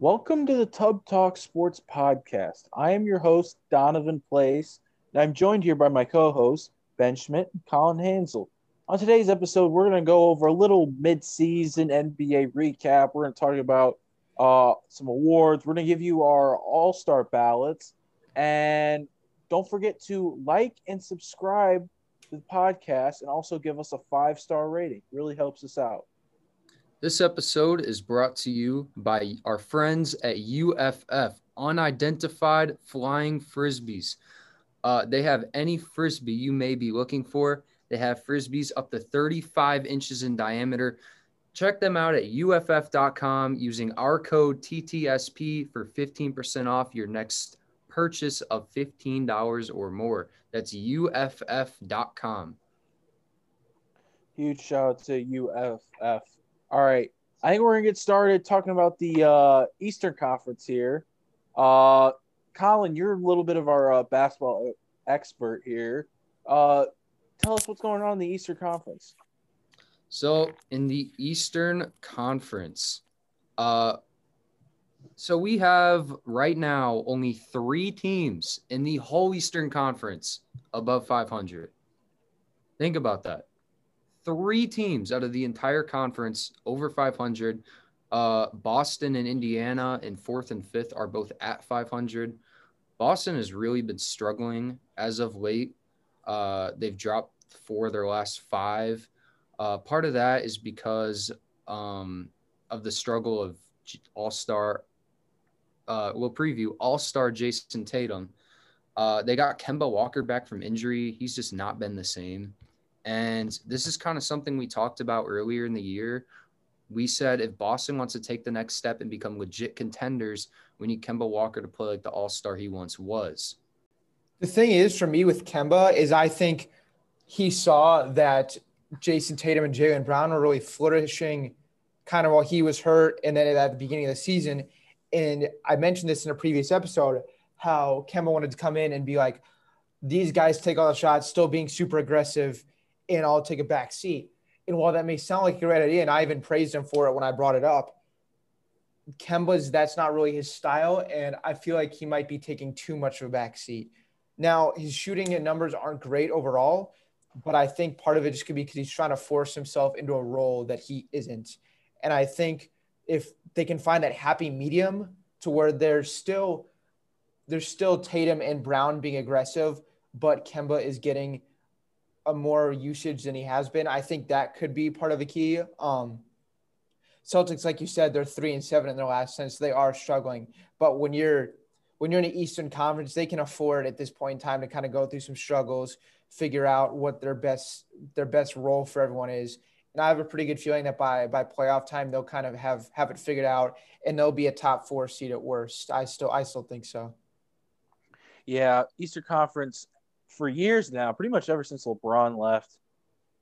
Welcome to the Tub Talk Sports Podcast. I am your host, Donovan Place, and I'm joined here by my co hosts, Ben Schmidt and Colin Hansel. On today's episode, we're going to go over a little mid-season NBA recap. We're going to talk about uh, some awards. We're going to give you our All-Star ballots, and don't forget to like and subscribe to the podcast, and also give us a five-star rating. It Really helps us out. This episode is brought to you by our friends at UFF, Unidentified Flying Frisbees. Uh, they have any frisbee you may be looking for. They have frisbees up to 35 inches in diameter. Check them out at uff.com using our code TTSP for 15% off your next purchase of $15 or more. That's uff.com. Huge shout out to UFF. All right. I think we're to get started talking about the uh, Eastern Conference here. Uh, Colin, you're a little bit of our uh, basketball expert here. Uh, tell us what's going on in the Eastern Conference. So, in the Eastern Conference, uh, so we have right now only three teams in the whole Eastern Conference above 500. Think about that. Three teams out of the entire conference over 500. Uh, Boston and Indiana in fourth and fifth are both at 500. Boston has really been struggling as of late. Uh, they've dropped four of their last five. Uh, part of that is because um, of the struggle of All Star. Uh, we'll preview All Star Jayson Tatum. Uh, they got Kemba Walker back from injury. He's just not been the same. And this is kind of something we talked about earlier in the year. We said if Boston wants to take the next step and become legit contenders, we need Kemba Walker to play like the all star he once was. The thing is, for me with Kemba, is I think he saw that Jayson Tatum and Jaylen Brown were really flourishing kind of while he was hurt and then at the beginning of the season. And I mentioned this in a previous episode how Kemba wanted to come in and be like, these guys take all the shots, still being super aggressive, and I'll take a back seat. And while that may sound like a great idea, and I even praised him for it when I brought it up, Kemba's that's not really his style, and I feel like he might be taking too much of a back seat. Now his shooting and numbers aren't great overall, but I think part of it just could be because he's trying to force himself into a role that he isn't. And I think if they can find that happy medium to where there's still there's still Tatum and Brown being aggressive, but Kemba is getting a more usage than he has been. I think that could be part of the key. Um, Celtics, like you said, they're three and seven in their last ten, so they are struggling. But when you're when you're in the Eastern Conference, they can afford at this point in time to kind of go through some struggles, figure out what their best their best role for everyone is. And I have a pretty good feeling that by by playoff time they'll kind of have have it figured out and they'll be a top four seed at worst. I still I still think so. Yeah, Eastern Conference for years now, pretty much ever since LeBron left,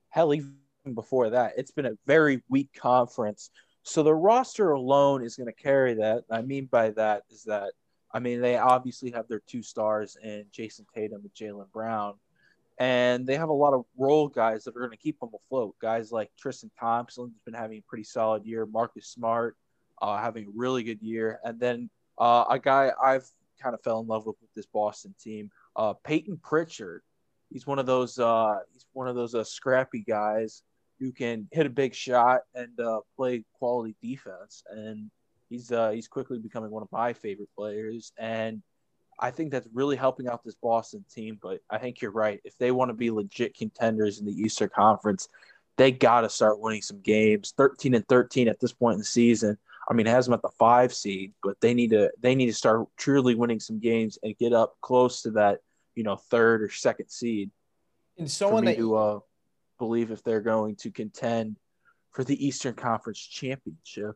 hell, even before that, it's been a very weak conference. So the roster alone is going to carry that. I mean by that is that I mean they obviously have their two stars in Jayson Tatum and Jaylen Brown, and they have a lot of role guys that are going to keep them afloat. Guys like Tristan Thompson's been having a pretty solid year. Marcus Smart uh, having a really good year, and then uh, a guy I've kind of fell in love with with this Boston team, uh, Payton Pritchard. He's one of those uh, he's one of those uh, scrappy guys who can hit a big shot and uh, play quality defense. And he's uh, he's quickly becoming one of my favorite players. And I think that's really helping out this Boston team. But I think you're right. If they want to be legit contenders in the Eastern Conference, they got to start winning some games. 13 and 13 at this point in the season. I mean, it has them at the five seed, but they need to they need to start truly winning some games and get up close to that, you know, third or second seed. And someone that to, uh, believe if they're going to contend for the Eastern Conference Championship.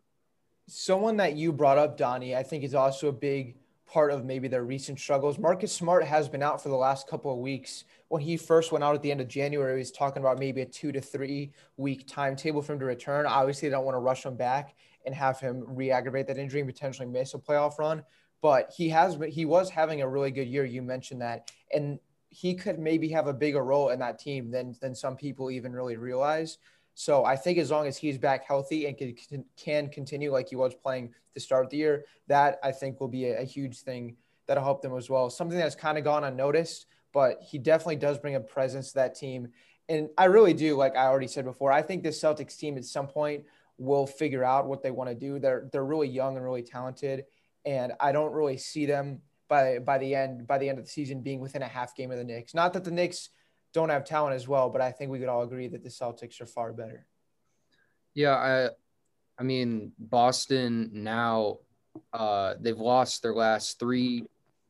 Someone that you brought up, Donnie, I think is also a big part of maybe their recent struggles. Marcus Smart has been out for the last couple of weeks. When he first went out at the end of January, he was talking about maybe a two to three week timetable for him to return. Obviously, they don't want to rush him back and have him re-aggravate that injury and potentially miss a playoff run. But he has he was having a really good year. You mentioned that, and he could maybe have a bigger role in that team than than some people even really realize. So I think as long as he's back healthy and can, can continue like he was playing to start the year, that I think will be a, a huge thing that'll help them as well. Something that's kind of gone unnoticed, but he definitely does bring a presence to that team. And I really do, like I already said before, I think this Celtics team at some point will figure out what they want to do. They're they're really young and really talented, and I don't really see them by by the end by the end of the season being within a half game of the Knicks. Not that the Knicks don't have talent as well, but I think we could all agree that the Celtics are far better. Yeah, I I mean Boston now uh they've lost their last 3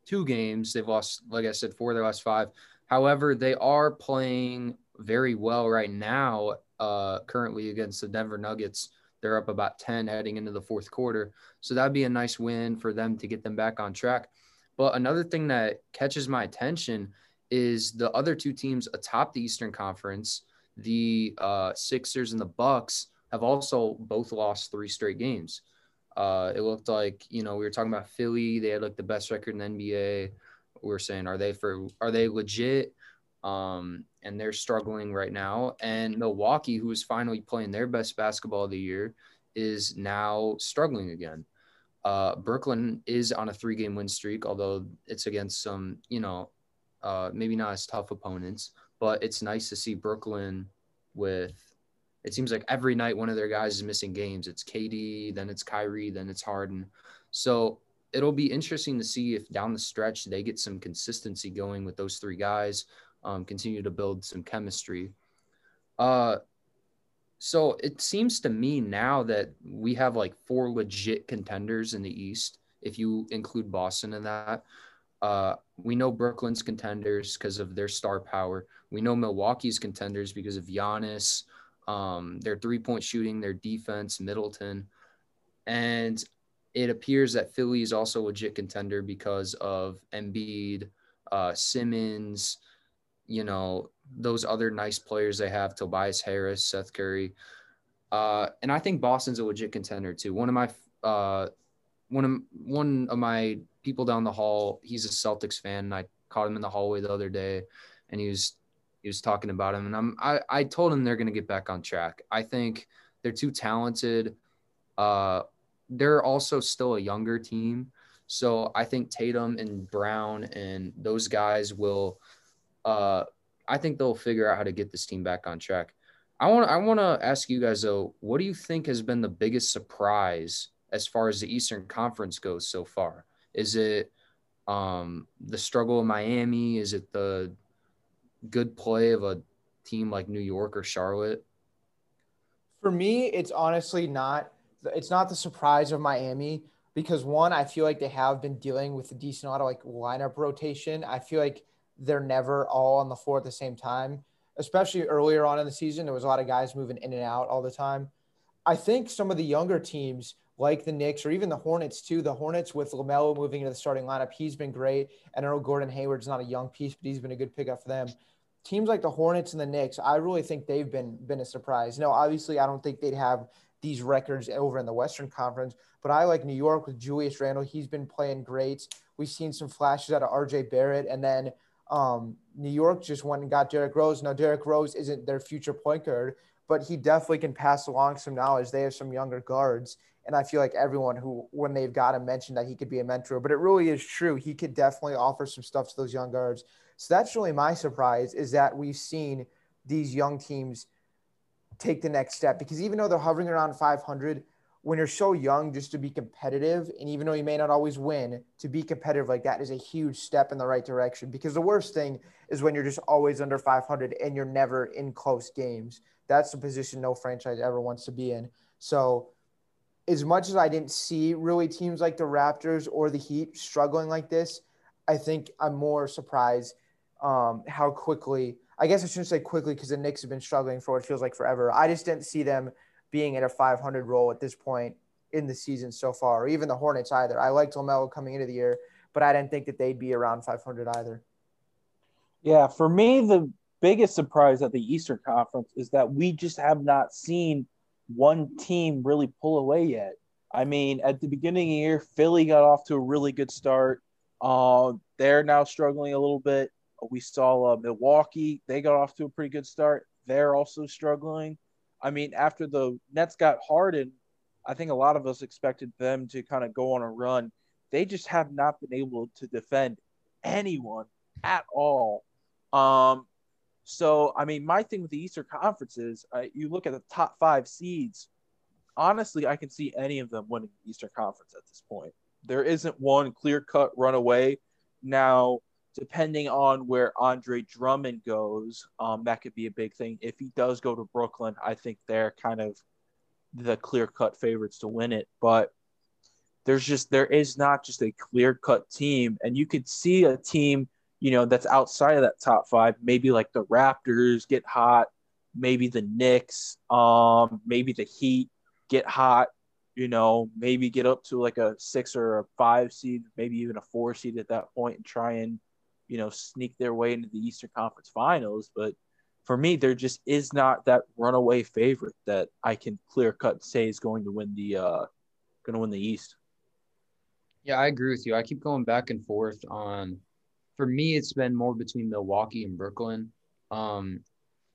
two games. They've lost like I said four of their last 5. However, they are playing very well right now uh currently against the Denver Nuggets. They're up about 10 heading into the fourth quarter. So that'd be a nice win for them to get them back on track. But another thing that catches my attention is the other two teams atop the Eastern Conference, the uh, Sixers and the Bucks, have also both lost three straight games. Uh, it looked like you know we were talking about Philly; they had like the best record in the NBA. We're saying, are they for are they legit? Um, and they're struggling right now. And Milwaukee, who is finally playing their best basketball of the year, is now struggling again. Uh, Brooklyn is on a three game win streak, although it's against some, you know, uh, maybe not as tough opponents, but it's nice to see Brooklyn with. It seems like every night one of their guys is missing games. It's KD, then it's Kyrie, then it's Harden. So it'll be interesting to see if down the stretch they get some consistency going with those three guys, um, continue to build some chemistry. Uh, so it seems to me now that we have like four legit contenders in the East, if you include Boston in that. Uh, we know Brooklyn's contenders because of their star power. We know Milwaukee's contenders because of Giannis, um, their three point shooting, their defense, Middleton. And it appears that Philly is also a legit contender because of Embiid, uh, Simmons, you know, those other nice players they have, Tobias Harris, Seth Curry. Uh, and I think Boston's a legit contender too. One of my uh, one of one of my people down the hall, he's a Celtics fan. And I caught him in the hallway the other day, and he was he was talking about him, and I'm I, I told him they're going to get back on track. I think they're too talented. Uh, they're also still a younger team, so I think Tatum and Brown and those guys will. Uh, I think they'll figure out how to get this team back on track. I want I want to ask you guys though, what do you think has been the biggest surprise as far as the Eastern Conference goes so far? Is it um, the struggle of Miami? Is it the good play of a team like New York or Charlotte? For me, it's honestly not. It's not the surprise of Miami because one, I feel like they have been dealing with a decent amount of like lineup rotation. I feel like they're never all on the floor at the same time, especially earlier on in the season. There was a lot of guys moving in and out all the time. I think some of the younger teams like the Knicks or even the Hornets too. The Hornets with LaMelo moving into the starting lineup, he's been great. And Earl Gordon Hayward's not a young piece, but he's been a good pickup for them. Teams like the Hornets and the Knicks, I really think they've been been a surprise. No, obviously, I don't think they'd have these records over in the Western Conference, but I like New York with Julius Randle. He's been playing great. We've seen some flashes out of RJ Barrett, and then um, New York just went and got Derrick Rose. Now, Derrick Rose isn't their future point guard, but he definitely can pass along some knowledge. They have some younger guards, and I feel like everyone who, when they've got him, mentioned that he could be a mentor. But it really is true. He could definitely offer some stuff to those young guards. So that's really my surprise is that we've seen these young teams take the next step because even though they're hovering around 500, when you're so young, just to be competitive, and even though you may not always win, to be competitive like that is a huge step in the right direction. Because the worst thing is when you're just always under 500 and you're never in close games. That's the position no franchise ever wants to be in. So as much as I didn't see really teams like the Raptors or the Heat struggling like this, I think I'm more surprised um, how quickly. I guess I shouldn't say quickly because the Knicks have been struggling for what feels like forever. I just didn't see them being at a 500 role at this point in the season so far, or even the Hornets either. I liked LaMelo coming into the year, but I didn't think that they'd be around 500 either. Yeah, for me, the biggest surprise at the Eastern Conference is that we just have not seen one team really pull away yet. I mean, at the beginning of the year, Philly got off to a really good start. Uh, they're now struggling a little bit. We saw uh, Milwaukee; they got off to a pretty good start. They're also struggling. I mean, after the Nets got Harden, I think a lot of us expected them to kind of go on a run. They just have not been able to defend anyone at all. Um, so, I mean, my thing with the Eastern Conference is uh, you look at the top five seeds. Honestly, I can see any of them winning the Eastern Conference at this point. There isn't one clear cut runaway. Now, depending on where Andre Drummond goes, um, that could be a big thing. If he does go to Brooklyn, I think they're kind of the clear cut favorites to win it. But there's just there is not just a clear cut team, and you could see a team you know that's outside of that top five. Maybe like the Raptors get hot, maybe the Knicks, um, maybe the Heat get hot. You know, maybe get up to like a six or a five seed, maybe even a four seed at that point, and try and you know, sneak their way into the Eastern Conference Finals. But for me, there just is not that runaway favorite that I can clear cut say is going to win the uh going to win the East. Yeah, I agree with you. I keep going back and forth on. For me, it's been more between Milwaukee and Brooklyn. Um,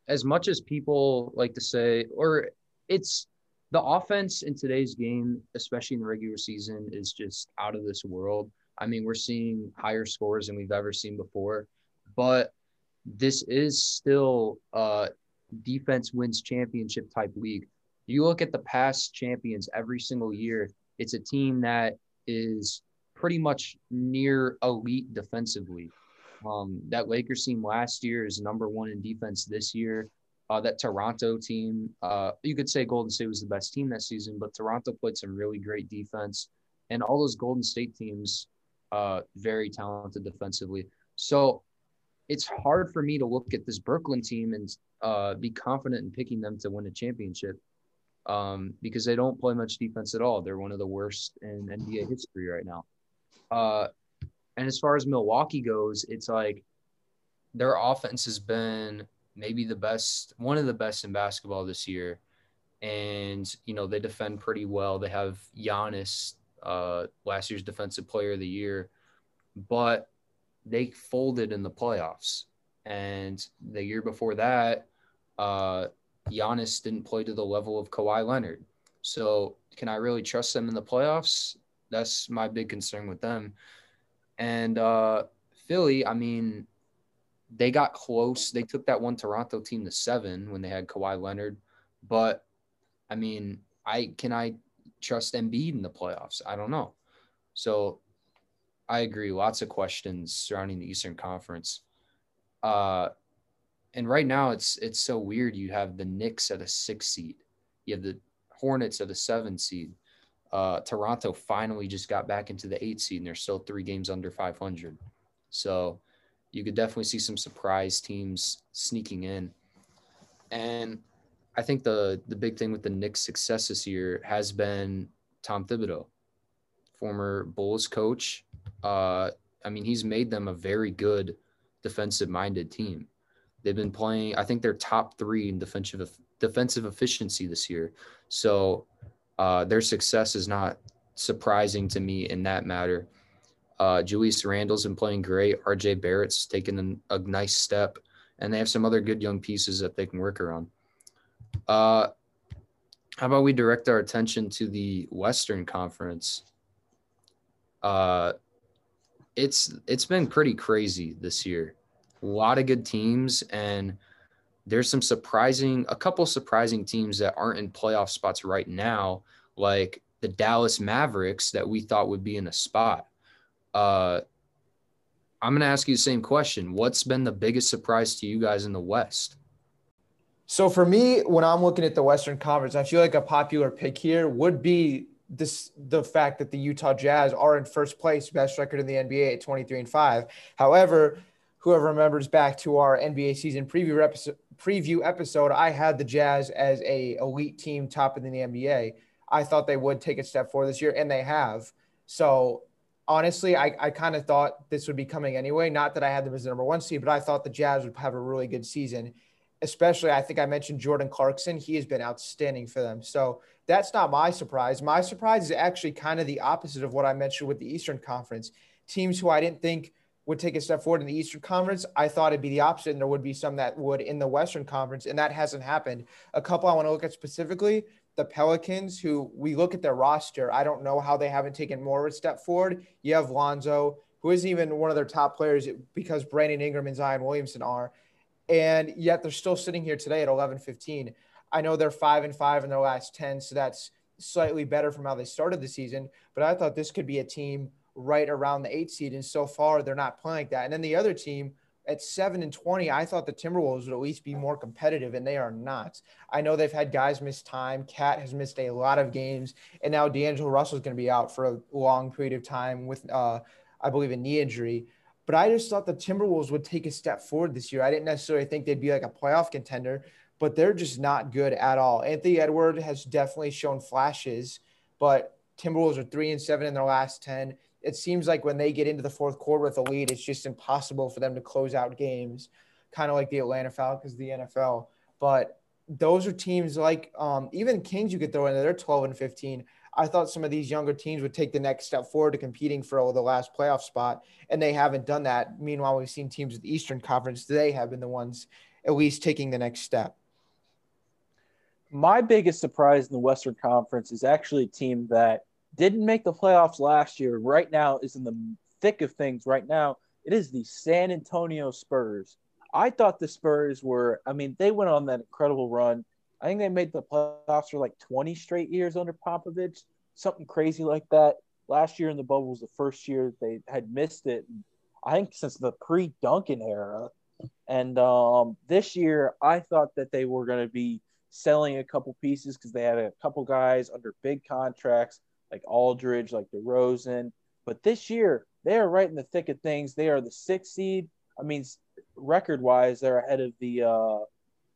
as much as people like to say, or it's the offense in today's game, especially in the regular season, is just out of this world. I mean, we're seeing higher scores than we've ever seen before, but this is still a defense wins championship type league. You look at the past champions every single year, it's a team that is pretty much near elite defensively. Um, that Lakers team last year is number one in defense this year. Uh, that Toronto team, uh, you could say Golden State was the best team that season, but Toronto played some really great defense. And all those Golden State teams uh, very talented defensively. So it's hard for me to look at this Brooklyn team and uh, be confident in picking them to win a championship um, because they don't play much defense at all. They're one of the worst in NBA history right now. Uh, and as far as Milwaukee goes, it's like their offense has been maybe the best, one of the best in basketball this year. And, you know, they defend pretty well. They have Giannis uh, last year's Defensive Player of the Year, but they folded in the playoffs. And the year before that, uh, Giannis didn't play to the level of Kawhi Leonard. So, can I really trust them in the playoffs? That's my big concern with them. And uh, Philly, I mean, they got close. They took that one Toronto team to seven when they had Kawhi Leonard. But I mean, I can I trust Embiid in the playoffs? I don't know. So I agree. Lots of questions surrounding the Eastern Conference. Uh, and right now it's it's so weird. You have the Knicks at a six seed. You have the Hornets at a seven seed. Uh, Toronto finally just got back into the eight seed, and they're still three games under 500. So you could definitely see some surprise teams sneaking in. And I think the the big thing with the Knicks' success this year has been Tom Thibodeau, former Bulls coach. Uh, I mean, he's made them a very good defensive-minded team. They've been playing. I think they're top three in defensive defensive efficiency this year. So uh, their success is not surprising to me in that matter. Uh, Julius Randle's been playing great. RJ Barrett's taken a nice step, and they have some other good young pieces that they can work around. Uh, how about we direct our attention to the Western Conference? Uh, it's it's been pretty crazy this year. A lot of good teams, and there's some surprising, a couple surprising teams that aren't in playoff spots right now, like the Dallas Mavericks that we thought would be in a spot. Uh, I'm going to ask you the same question. What's been the biggest surprise to you guys in the West? So for me, when I'm looking at the Western Conference, I feel like a popular pick here would be this the fact that the Utah Jazz are in first place, best record in the NBA at 23 and 5. However, whoever remembers back to our NBA season preview episode, preview episode, I had the Jazz as a elite team top in the NBA. I thought they would take a step forward this year, and they have. So honestly, I, I kind of thought this would be coming anyway. Not that I had them as the number one seed, but I thought the Jazz would have a really good season especially I think I mentioned Jordan Clarkson. He has been outstanding for them. So that's not my surprise. My surprise is actually kind of the opposite of what I mentioned with the Eastern Conference. Teams who I didn't think would take a step forward in the Eastern Conference. I thought it'd be the opposite, and there would be some that would in the Western Conference, and that hasn't happened. A couple I want to look at specifically the Pelicans, who we look at their roster. I don't know how they haven't taken more of a step forward. You have Lonzo, who isn't even one of their top players because Brandon Ingram and Zion Williamson are. And yet they're still sitting here today at 11 15. I know they're five and five in their last 10, so that's slightly better from how they started the season. But I thought this could be a team right around the eight seed. And so far, they're not playing like that. And then the other team at seven and 20, I thought the Timberwolves would at least be more competitive, and they are not. I know they've had guys miss time. KAT has missed a lot of games, and now D'Angelo Russell is going to be out for a long period of time with, uh, I believe, a knee injury. But I just thought the Timberwolves would take a step forward this year. I didn't necessarily think they'd be like a playoff contender, but they're just not good at all. Anthony Edward has definitely shown flashes, but Timberwolves are three and seven in their last 10. It seems like when they get into the fourth quarter with a lead, it's just impossible for them to close out games, kind of like the Atlanta Falcons, the NFL. But those are teams like um, even Kings you could throw in there, they're 12 and 15. I thought some of these younger teams would take the next step forward to competing for the last playoff spot, and they haven't done that. Meanwhile, we've seen teams with the Eastern Conference, they have been the ones at least taking the next step my biggest surprise in the Western Conference is actually a team that didn't make the playoffs last year. Right now is in the thick of things. Right now, it is the San Antonio Spurs. I thought the Spurs were. I mean, they went on that incredible run. I think they made the playoffs for like 20 straight years under Popovich, something crazy like that. Last year in the bubble was the first year they had missed it. I think since the pre Duncan era. And um, this year, I thought that they were going to be selling a couple pieces because they had a couple guys under big contracts like Aldridge, like DeRozan. But this year, they are right in the thick of things. They are the sixth seed. I mean, record wise, they're ahead of the uh,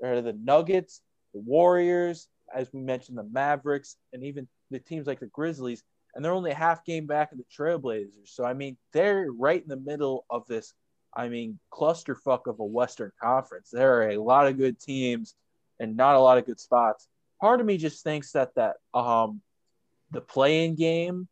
ahead of the Nuggets, the Warriors, as we mentioned, the Mavericks, and even the teams like the Grizzlies. And they're only a half game back of the Trailblazers. So I mean, they're right in the middle of this. I mean, clusterfuck of a Western Conference. There are a lot of good teams and not a lot of good spots. Part of me just thinks that that um the play-in game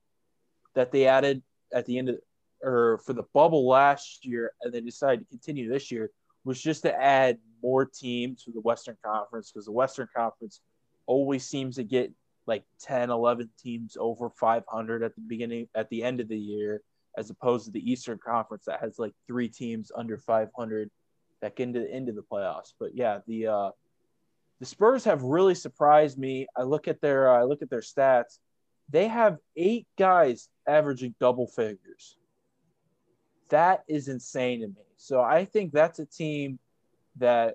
that they added at the end of or for the bubble last year and they decided to continue this year was just to add more teams to the Western Conference because the Western Conference always seems to get like 10, 11 teams over 500 at the beginning, at the end of the year, as opposed to the Eastern Conference that has like three teams under 500 that get into, into the playoffs. But yeah, the, uh, the Spurs have really surprised me. I look at their, uh, I look at their stats they have eight guys averaging double figures. That is insane to me. So I think that's a team that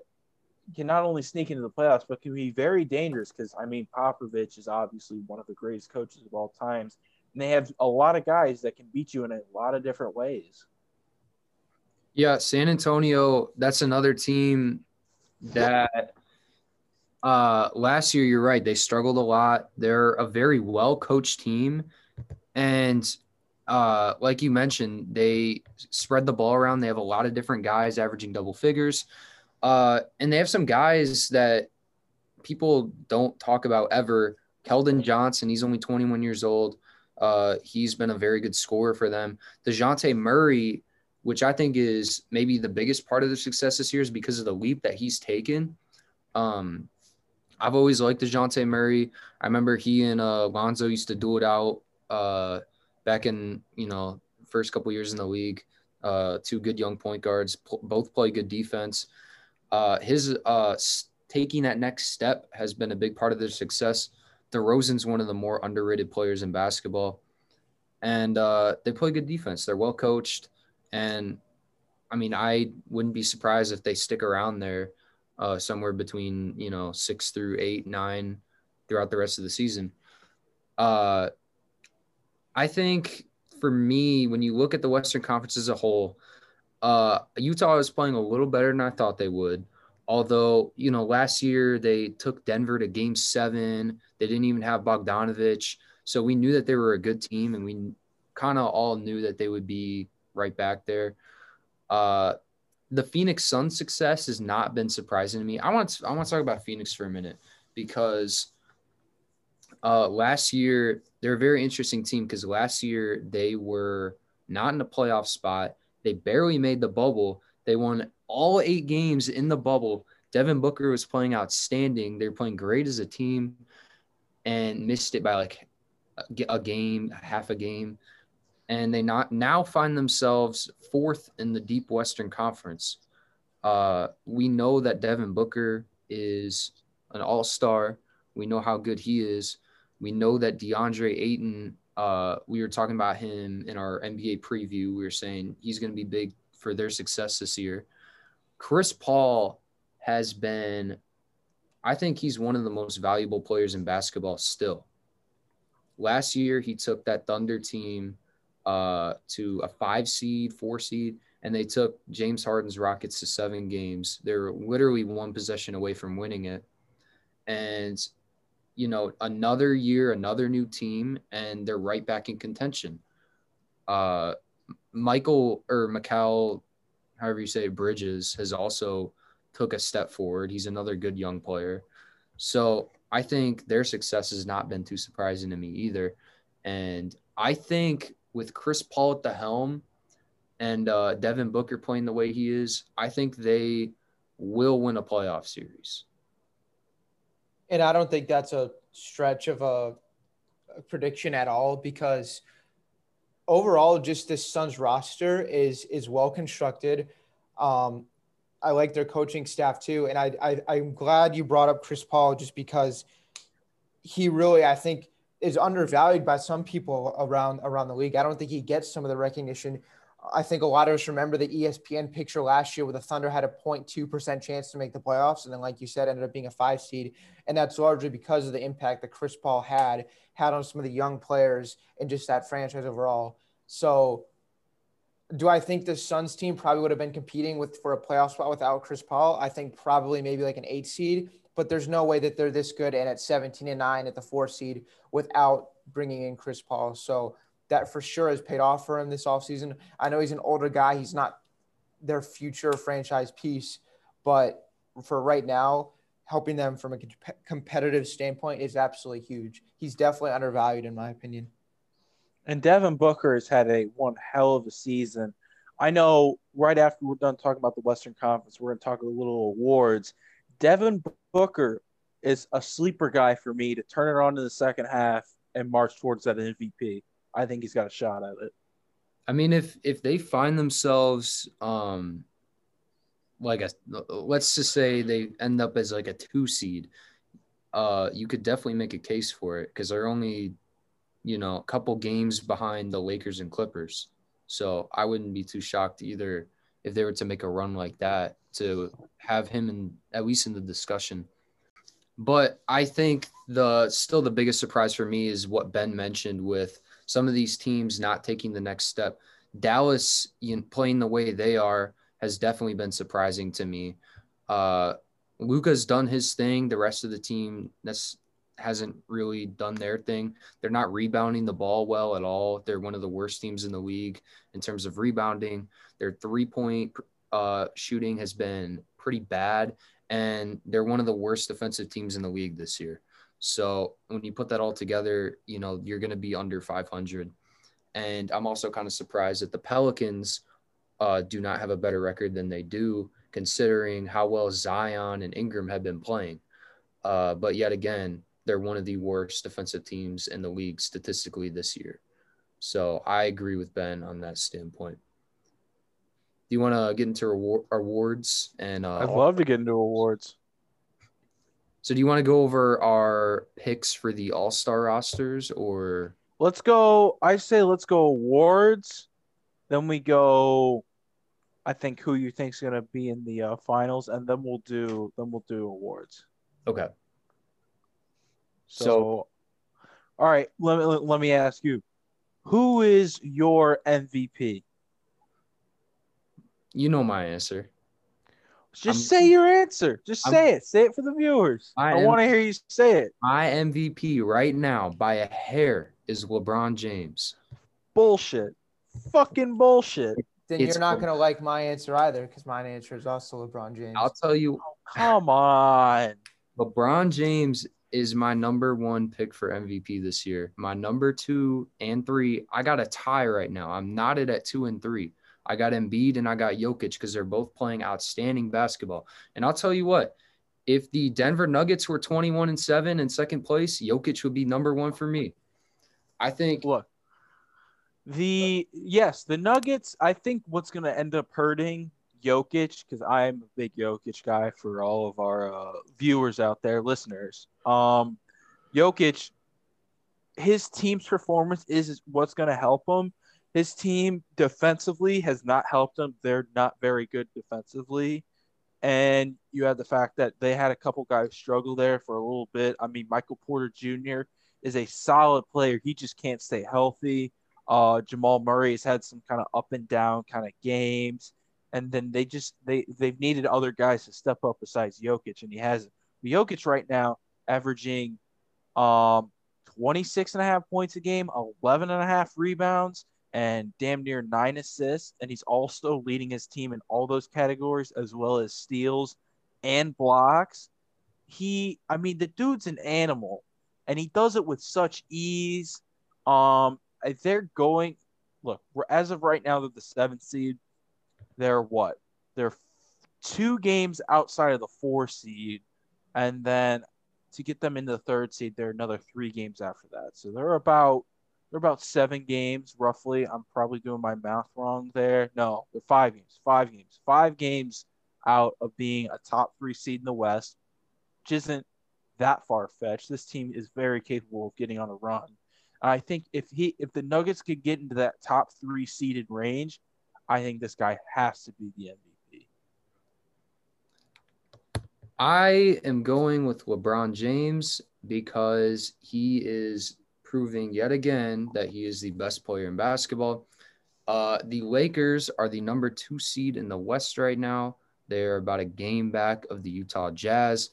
can not only sneak into the playoffs, but can be very dangerous because, I mean, Popovich is obviously one of the greatest coaches of all times. And they have a lot of guys that can beat you in a lot of different ways. Yeah, San Antonio, that's another team that uh, last year, you're right. They struggled a lot. They're a very well coached team. And uh, like you mentioned, they spread the ball around. They have a lot of different guys averaging double figures. Uh, and they have some guys that people don't talk about ever. Keldon Johnson, he's only 21 years old. Uh, he's been a very good scorer for them. DeJounte Murray, which I think is maybe the biggest part of their success this year, is because of the leap that he's taken. Um, I've always liked DeJounte Murray. I remember he and uh, Lonzo used to do it out uh, back in, you know, first couple years in the league. Uh, two good young point guards, p- both play good defense. Uh, his uh, taking that next step has been a big part of their success. DeRozan's one of the more underrated players in basketball. And uh, they play good defense. They're well coached. And I mean, I wouldn't be surprised if they stick around there uh, somewhere between you know six through eight, nine throughout the rest of the season. Uh, I think for me, when you look at the Western Conference as a whole, uh, Utah is playing a little better than I thought they would. Although, you know, last year they took Denver to game seven. They didn't even have Bogdanovich. So we knew that they were a good team and we kind of all knew that they would be right back there. Uh, the Phoenix Suns success has not been surprising to me. I want to, I want to talk about Phoenix for a minute because uh, last year they're a very interesting team because last year they were not in a playoff spot. They barely made the bubble. They won all eight games in the bubble. Devin Booker was playing outstanding. They were playing great as a team and missed it by like a game, half a game. And they not now find themselves fourth in the Deep Western Conference. Uh, we know that Devin Booker is an all star. We know how good he is. We know that DeAndre Ayton, uh, we were talking about him in our NBA preview. We were saying he's going to be big for their success this year. Chris Paul has been, I think he's one of the most valuable players in basketball still. Last year, he took that Thunder team uh, to a five seed, four seed, and they took James Harden's Rockets to seven games. They're literally one possession away from winning it. And, you know, another year, another new team, and they're right back in contention. Uh, Michael or Mikal, however you say Bridges, has also took a step forward. He's another good young player. So I think their success has not been too surprising to me either. And I think with Chris Paul at the helm and uh, Devin Booker playing the way he is, I think they will win a playoff series. And I don't think that's a stretch of a, a prediction at all because overall, just this Suns roster is is well constructed. Um, I like their coaching staff too, and I, I I'm glad you brought up Chris Paul just because he really I think is undervalued by some people around around the league. I don't think he gets some of the recognition. I think a lot of us remember the ESPN picture last year where the Thunder had a 0.2% chance to make the playoffs. And then, like you said, ended up being a five seed. And that's largely because of the impact that Chris Paul had, had on some of the young players and just that franchise overall. So do I think the Suns team probably would have been competing with for a playoff spot without Chris Paul? I think probably maybe like an eight seed, but there's no way that they're this good and at 17 and nine at the four seed without bringing in Chris Paul. So that for sure has paid off for him this offseason. I know he's an older guy. He's not their future franchise piece, but for right now, helping them from a competitive standpoint is absolutely huge. He's definitely undervalued in my opinion. And Devin Booker has had a one hell of a season. I know right after we're done talking about the Western Conference, we're going to talk a little awards. Devin Booker is a sleeper guy for me to turn it on in the second half and march towards that MVP. I think he's got a shot at it. I mean, if if they find themselves, um, like a, let's just say they end up as like a two seed, uh, you could definitely make a case for it because they're only you know, a couple games behind the Lakers and Clippers. So I wouldn't be too shocked either if they were to make a run like that to have him in at least in the discussion. But I think the still the biggest surprise for me is what Ben mentioned with some of these teams not taking the next step. Dallas you know, playing the way they are has definitely been surprising to me. Uh, Luka's done his thing. The rest of the team that's hasn't really done their thing. They're not rebounding the ball well at all. They're one of the worst teams in the league in terms of rebounding. Their three point uh, shooting has been pretty bad, and they're one of the worst defensive teams in the league this year. So when you put that all together, you know, you're going to be under 500. And I'm also kind of surprised that the Pelicans uh, do not have a better record than they do, considering how well Zion and Ingram have been playing. Uh, but yet again, they're one of the worst defensive teams in the league statistically this year. So I agree with Ben on that standpoint. Do you want to get into award, awards? And uh, I'd love to get into awards. So do you want to go over our picks for the All Star rosters, or let's go? I say let's go awards. Then we go. I think who you think is going to be in the uh, finals, and then we'll do then we'll do awards. Okay. So, so all right, let me let me ask you, who is your MVP? You know my answer. Just I'm, say your answer. Just I'm, say it. Say it for the viewers. I, I want to hear you say it. My MVP right now by a hair is LeBron James. Bullshit. Fucking bullshit. Then it's you're not going to like my answer either because my answer is also LeBron James. I'll tell you. Oh, come on. LeBron James is my number one pick for MVP this year. My number two and three, I got a tie right now. I'm knotted at two and three. I got Embiid and I got Jokic because they're both playing outstanding basketball. And I'll tell you what, if the Denver Nuggets were 21 and 7 in second place, Jokic would be number one for me. I think look the yes, the Nuggets, I think what's gonna end up hurting Jokic, because I'm a big Jokic guy for all of our uh, viewers out there, listeners. Um Jokic, his team's performance is what's gonna help him. His team defensively has not helped him. They're not very good defensively. And you had the fact that they had a couple guys struggle there for a little bit. I mean, Michael Porter Jr. is a solid player. He just can't stay healthy. Uh, Jamal Murray has had some kind of up and down kind of games. And then they just they they've needed other guys to step up besides Jokic, and he hasn't. Jokic right now averaging um 26 and a half points a game, 11 and a half rebounds, and damn near nine assists. And he's also leading his team in all those categories, as well as steals and blocks. He, I mean, the dude's an animal, and he does it with such ease. Um, they're going. Look, we're as of right now, they're the seventh seed. They're what? They're two games outside of the four seed, and then to get them into the third seed, they're another three games after that. So they're about they're about seven games roughly. I'm probably doing my math wrong there. No, they're five games. Five games. Five games out of being a top three seed in the West, which isn't that far fetched. This team is very capable of getting on a run. I think if he if the Nuggets could get into that top three seeded range, I think this guy has to be the MVP. I am going with LeBron James because he is proving yet again that he is the best player in basketball. Uh, the Lakers are the number two seed in the West right now. They're about a game back of the Utah Jazz.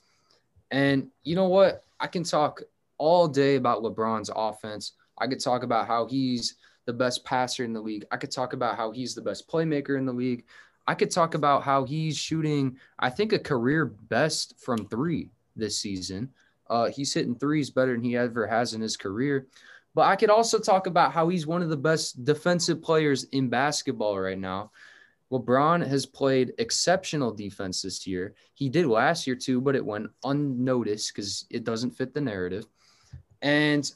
And you know what? I can talk all day about LeBron's offense. I could talk about how he's the best passer in the league. I could talk about how he's the best playmaker in the league. I could talk about how he's shooting, I think, a career best from three this season. Uh, he's hitting threes better than he ever has in his career. But I could also talk about how he's one of the best defensive players in basketball right now. LeBron has played exceptional defense this year. He did last year too, but it went unnoticed because it doesn't fit the narrative. And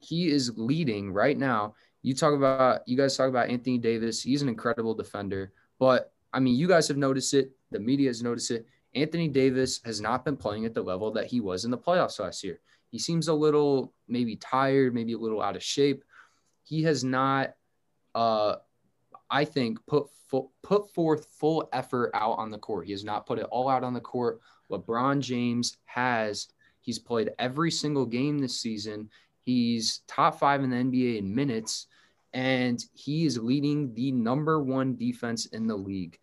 he is leading right now. You talk about, you guys talk about Anthony Davis. He's an incredible defender. But I mean, you guys have noticed it. The media has noticed it. Anthony Davis has not been playing at the level that he was in the playoffs last year. He seems a little maybe tired, maybe a little out of shape. He has not, uh, I think, put put forth full effort out on the court. He has not put it all out on the court. LeBron James has. He's played every single game this season. He's top five in the NBA in minutes, and he is leading the number one defense in the league.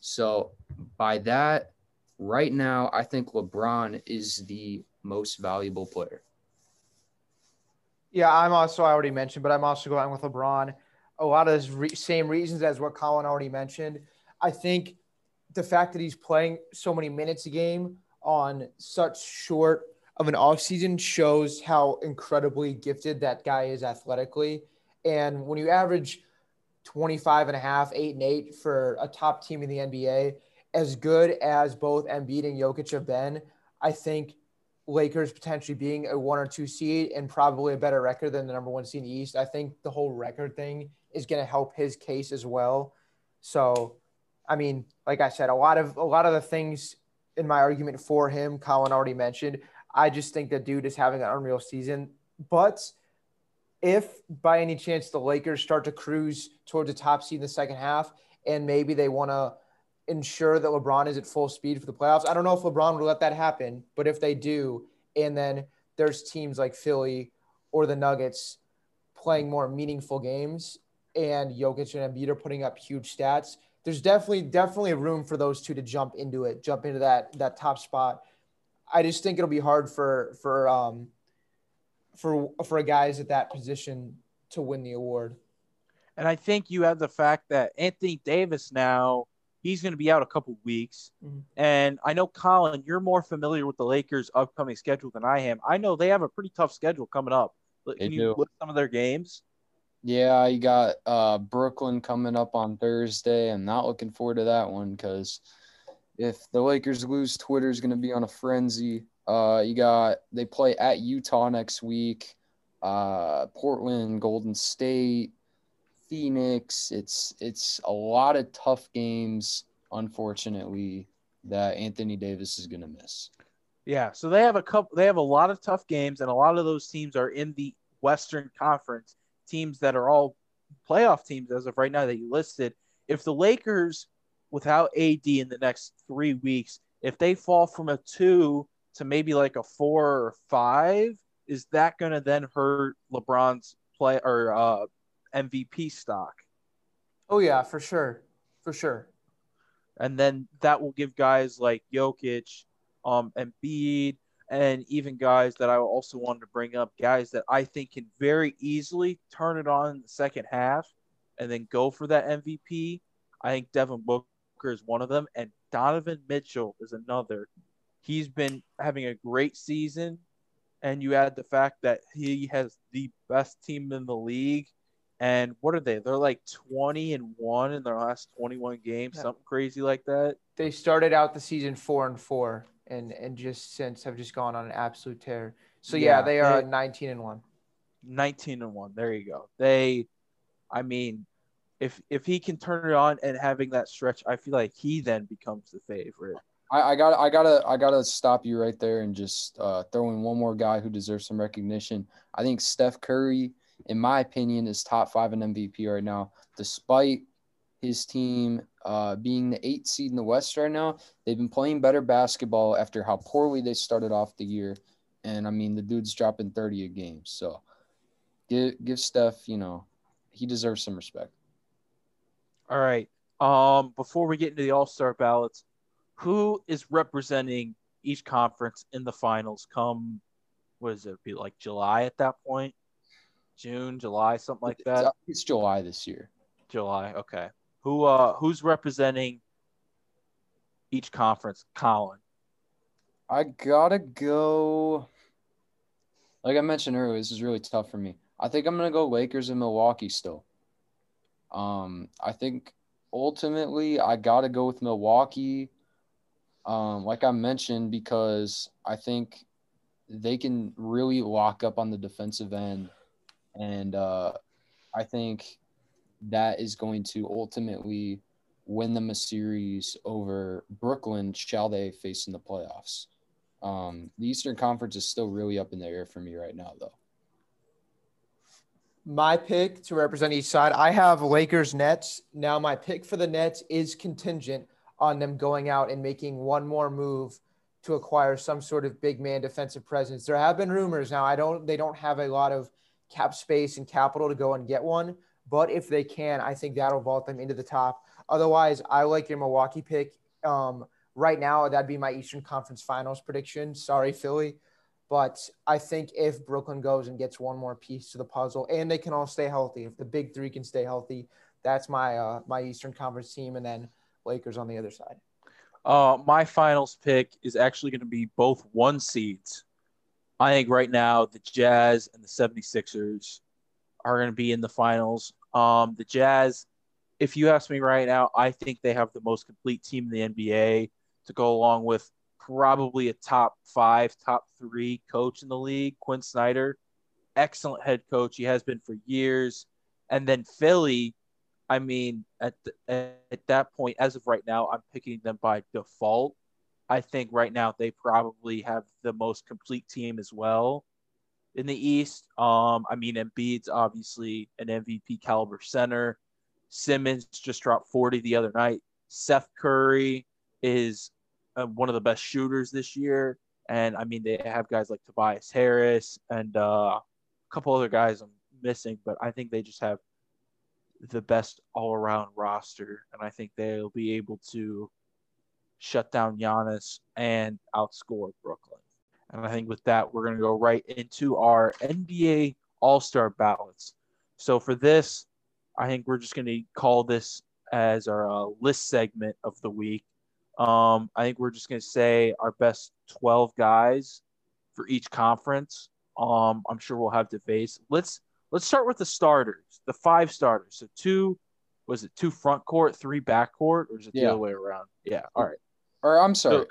So, by that, right now, I think LeBron is the most valuable player. Yeah, I'm also, I already mentioned, but I'm also going with LeBron. A lot of the re- same reasons as what Colin already mentioned. I think the fact that he's playing so many minutes a game on such short of an offseason shows how incredibly gifted that guy is athletically. And when you average 25 and a half, eight and eight for a top team in the NBA, as good as both Embiid and Jokic have been, I think Lakers potentially being a one or two seed and probably a better record than the number one seed in the East. I think the whole record thing is going to help his case as well. So, I mean, like I said, a lot of a lot of the things in my argument for him, Colin already mentioned. I just think the dude is having an unreal season. But if by any chance the Lakers start to cruise towards the top seed in the second half, and maybe they want to ensure that LeBron is at full speed for the playoffs, I don't know if LeBron would let that happen. But if they do, and then there's teams like Philly or the Nuggets playing more meaningful games, and Jokic and Embiid are putting up huge stats. There's definitely definitely room for those two to jump into it, jump into that that top spot. I just think it'll be hard for for um for for guys at that position to win the award. And I think you have the fact that Anthony Davis now he's going to be out a couple weeks. Mm-hmm. And I know Colin, you're more familiar with the Lakers' upcoming schedule than I am. I know they have a pretty tough schedule coming up. Can they you do. list some of their games? Yeah, you got uh, Brooklyn coming up on Thursday. I'm not looking forward to that one because if the Lakers lose, Twitter's going to be on a frenzy. Uh, you got they play at Utah next week. Uh, Portland, Golden State, Phoenix. It's it's a lot of tough games, unfortunately, that Anthony Davis is going to miss. Yeah, so they have a couple. They have a lot of tough games, and a lot of those teams are in the Western Conference. Teams that are all playoff teams as of right now that you listed. If the Lakers, without AD in the next three weeks, if they fall from a two to maybe like a four or five, is that going to then hurt LeBron's play or uh, MVP stock? Oh yeah, for sure, for sure. And then that will give guys like Jokic, um, Embiid, and even guys that I also wanted to bring up, guys that I think can very easily turn it on in the second half and then go for that MVP. I think Devin Booker is one of them, and Donovan Mitchell is another. He's been having a great season, and you add the fact that he has the best team in the league. And what are they? They're like 20 and 1 in their last 21 games, yeah. something crazy like that. They started out the season 4 and 4 and and just since have just gone on an absolute tear. So yeah, yeah they are they, 19 and 1. 19 and 1. There you go. They I mean, if if he can turn it on and having that stretch, I feel like he then becomes the favorite. I, I got I gotta I gotta stop you right there and just uh, throw in one more guy who deserves some recognition. I think Steph Curry, in my opinion, is top five in MVP right now, despite his team uh, being the eighth seed in the West right now. They've been playing better basketball after how poorly they started off the year, and I mean the dude's dropping thirty a game. So give give Steph, you know, he deserves some respect. All right. Um, before we get into the All Star ballots, who is representing each conference in the finals? Come, what does it be like July at that point? June, July, something like that. It's July this year. July. Okay. Who uh who's representing each conference? Colin. I gotta go. Like I mentioned earlier, this is really tough for me. I think I'm gonna go Lakers and Milwaukee still. Um, I think ultimately I gotta go with Milwaukee. Um, like I mentioned, because I think they can really lock up on the defensive end, and uh, I think that is going to ultimately win them a series over Brooklyn, shall they face in the playoffs. Um, the Eastern Conference is still really up in the air for me right now, though. My pick to represent each side, I have Lakers Nets. Now, my pick for the Nets is contingent on them going out and making one more move to acquire some sort of big man defensive presence. There have been rumors now. I don't. They don't have a lot of cap space and capital to go and get one. But if they can, I think that'll vault them into the top. Otherwise, I like your Milwaukee pick. Um, right now, that'd be my Eastern Conference Finals prediction. Sorry, Philly. But I think if Brooklyn goes and gets one more piece to the puzzle, and they can all stay healthy, if the big three can stay healthy, that's my uh, my Eastern Conference team, and then Lakers on the other side. Uh, my finals pick is actually going to be both one seeds. I think right now the Jazz and the 76ers are going to be in the finals. Um, the Jazz, if you ask me right now, I think they have the most complete team in the NBA to go along with probably a top five, top three coach in the league, Quin Snyder. Excellent head coach. He has been for years. And then Philly, I mean, at, the, at that point, as of right now, I'm picking them by default. I think right now they probably have the most complete team as well in the East. Um, I mean, Embiid's obviously an MVP caliber center. Simmons just dropped 40 the other night. Seth Curry is uh, one of the best shooters this year. And I mean, they have guys like Tobias Harris and uh, a couple other guys I'm missing, but I think they just have the best all around roster. And I think they'll be able to shut down Giannis and outscore Brooklyn. And I think with that, we're going to go right into our NBA All Star ballots. So for this, I think we're just going to call this as our uh, list segment of the week. Um, I think we're just going to say our best 12 guys for each conference. Um, I'm sure we'll have debates. Let's let's start with the starters, the five starters. So two, was it two front court, three back court, or is it the Yeah. other way around? Yeah. All right. Or I'm sorry.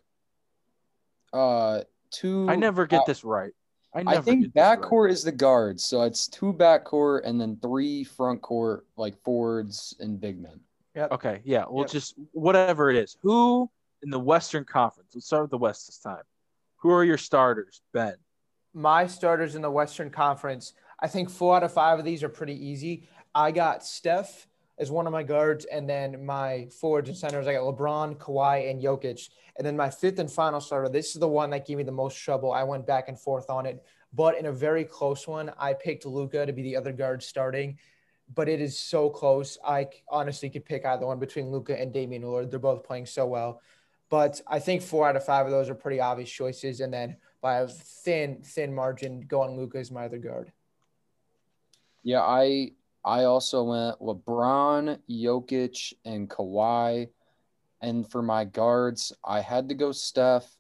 Uh, two. I never get uh, this right. I never I think get this right. backcourt is the guards, so it's two backcourt and then three front court, like forwards and big men. Yeah. Okay, yeah. Well, Yep. just whatever it is. Who in the Western Conference? Let's start with the West this time. Who are your starters, Ben? My starters in the Western Conference, I think four out of five of these are pretty easy. I got Steph as one of my guards, and then my forwards and centers, I got LeBron, Kawhi, and Jokic. And then my fifth and final starter, this is the one that gave me the most trouble. I went back and forth on it, but in a very close one, I picked Luka to be the other guard starting. But it is so close. I honestly could pick either one between Luka and Damian Lillard. They're both playing so well. But I think four out of five of those are pretty obvious choices. And then by a thin, thin margin, going Luka as my other guard. Yeah, I I also went LeBron, Jokic, and Kawhi. And for my guards, I had to go Steph,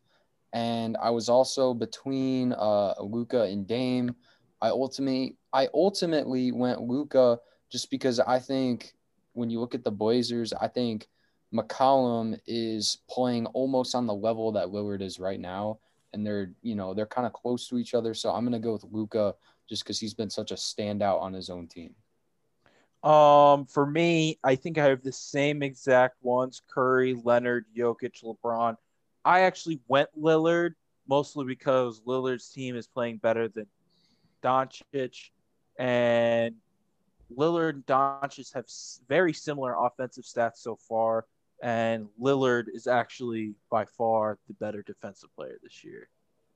and I was also between uh Luka and Dame. I ultimately I ultimately went Luka just because I think when you look at the Blazers, I think McCollum is playing almost on the level that Lillard is right now, and they're you know they're kind of close to each other. So I'm gonna go with Luka just because he's been such a standout on his own team. Um, for me, I think I have the same exact ones: Curry, Leonard, Jokic, LeBron. I actually went Lillard mostly because Lillard's team is playing better than Doncic, and Lillard and Doncic have very similar offensive stats so far, and Lillard is actually by far the better defensive player this year.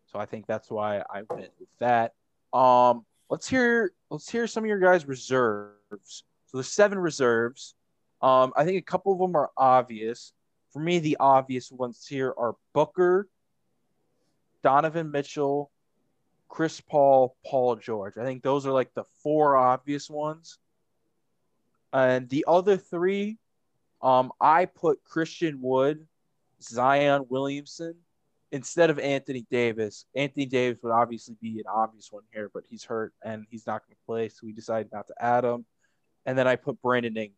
So I think that's why I went with that. Um, let's hear let's hear some of your guys' reserves. So seven reserves. Um, I think a couple of them are obvious. For me, the obvious ones here are Booker, Donovan Mitchell, Chris Paul, Paul George. I think those are like the four obvious ones. And the other three, um, I put Christian Wood, Zion Williamson instead of Anthony Davis. Anthony Davis would obviously be an obvious one here, but he's hurt and he's not going to play, so we decided not to add him. And then I put Brandon Ingram.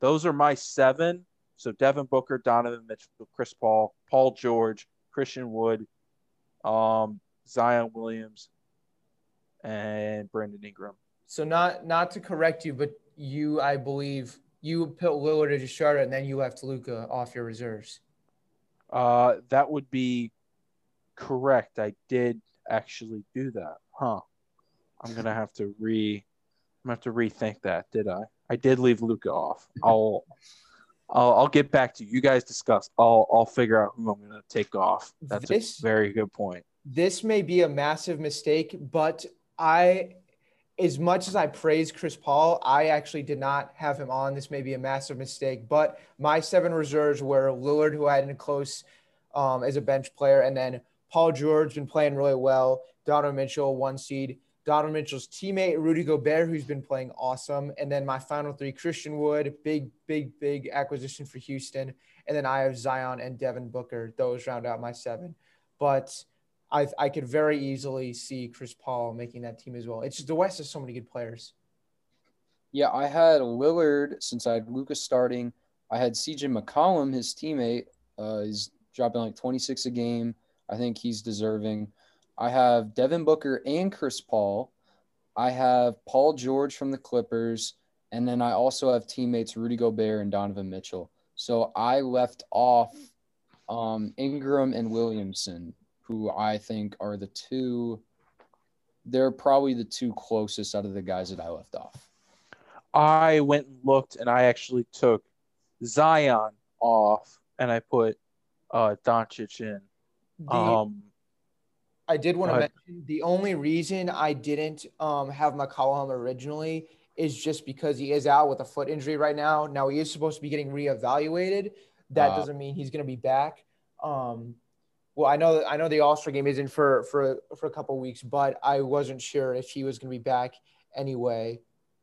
Those are my seven. So Devin Booker, Donovan Mitchell, Chris Paul, Paul George, Christian Wood, um, Zion Williams, and Brandon Ingram. So not not to correct you, but you, I believe, you put Lillard as your starter, and then you left Luka off your reserves. Uh, that would be correct. I did actually do that, huh? I'm gonna have to re, gonna have to rethink that. Did I? I did leave Luka off. I'll, I'll, I'll get back to you. You guys discuss. I'll, I'll figure out who I'm gonna take off. That's This- a very good point. This may be a massive mistake, but I, as much as I praise Chris Paul, I actually did not have him on. This may be a massive mistake, but my seven reserves were Lillard, who I had in close um, as a bench player, and then Paul George been playing really well. Donovan Mitchell, one seed. Donovan Mitchell's teammate Rudy Gobert, who's been playing awesome, and then my final three: Christian Wood, big, big, big acquisition for Houston, and then I have Zion and Devin Booker. Those round out my seven, but. I, I could very easily see Chris Paul making that team as well. It's just the West has so many good players. Yeah, I had Lillard since I had Lucas starting. I had CJ McCollum, his teammate. Uh, he's dropping like 26 a game. I think he's deserving. I have Devin Booker and Chris Paul. I have Paul George from the Clippers. And then I also have teammates Rudy Gobert and Donovan Mitchell. So I left off um, Ingram and Williamson, who I think are the two. They're probably the two closest out of the guys that I left off. I went and looked, and I actually took Zion off, and I put uh Doncic in. The, Um, I did want to mention the only reason I didn't um, have McCollum originally is just because he is out with a foot injury right now. Now he is supposed to be getting reevaluated. That Uh, doesn't mean he's going to be back. Um, well, I know I know the All Star game isn't for for for a couple weeks, but I wasn't sure if he was going to be back anyway.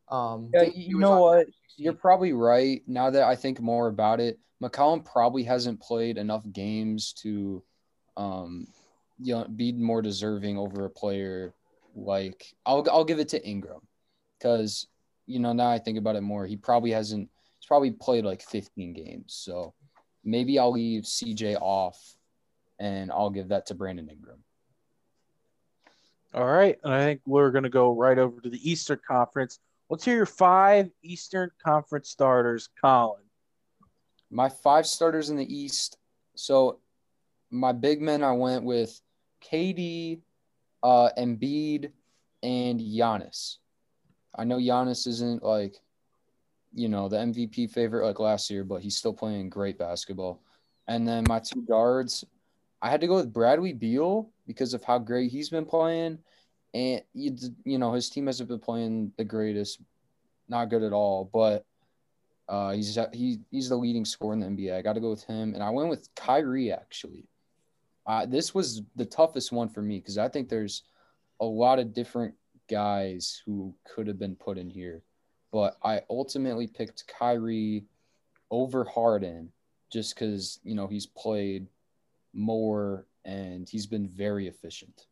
Um, Yeah, you know what? You're probably right. Now that I think more about it, McCollum probably hasn't played enough games to, um, you know, be more deserving over a player like I'll I'll give it to Ingram. because you know now I think about it more, he probably hasn't. He's probably played like 15 games, so maybe I'll leave CJ off, and I'll give that to Brandon Ingram. All right. And I think we're going to go right over to the Eastern Conference. Let's hear your five Eastern Conference starters, Colin. My five starters in the East. So my big men, I went with KD, uh, Embiid, and Giannis. I know Giannis isn't like, you know, the MVP favorite like last year, but he's still playing great basketball. And then my two guards, I had to go with Bradley Beal because of how great he's been playing. And, you, you know, his team hasn't been playing the greatest, not good at all, but uh, he's he, he's the leading scorer in the NBA. I got to go with him. And I went with Kyrie, actually. Uh, this was the toughest one for me because I think there's a lot of different guys who could have been put in here. But I ultimately picked Kyrie over Harden just because, you know, he's played – more, and he's been very efficient.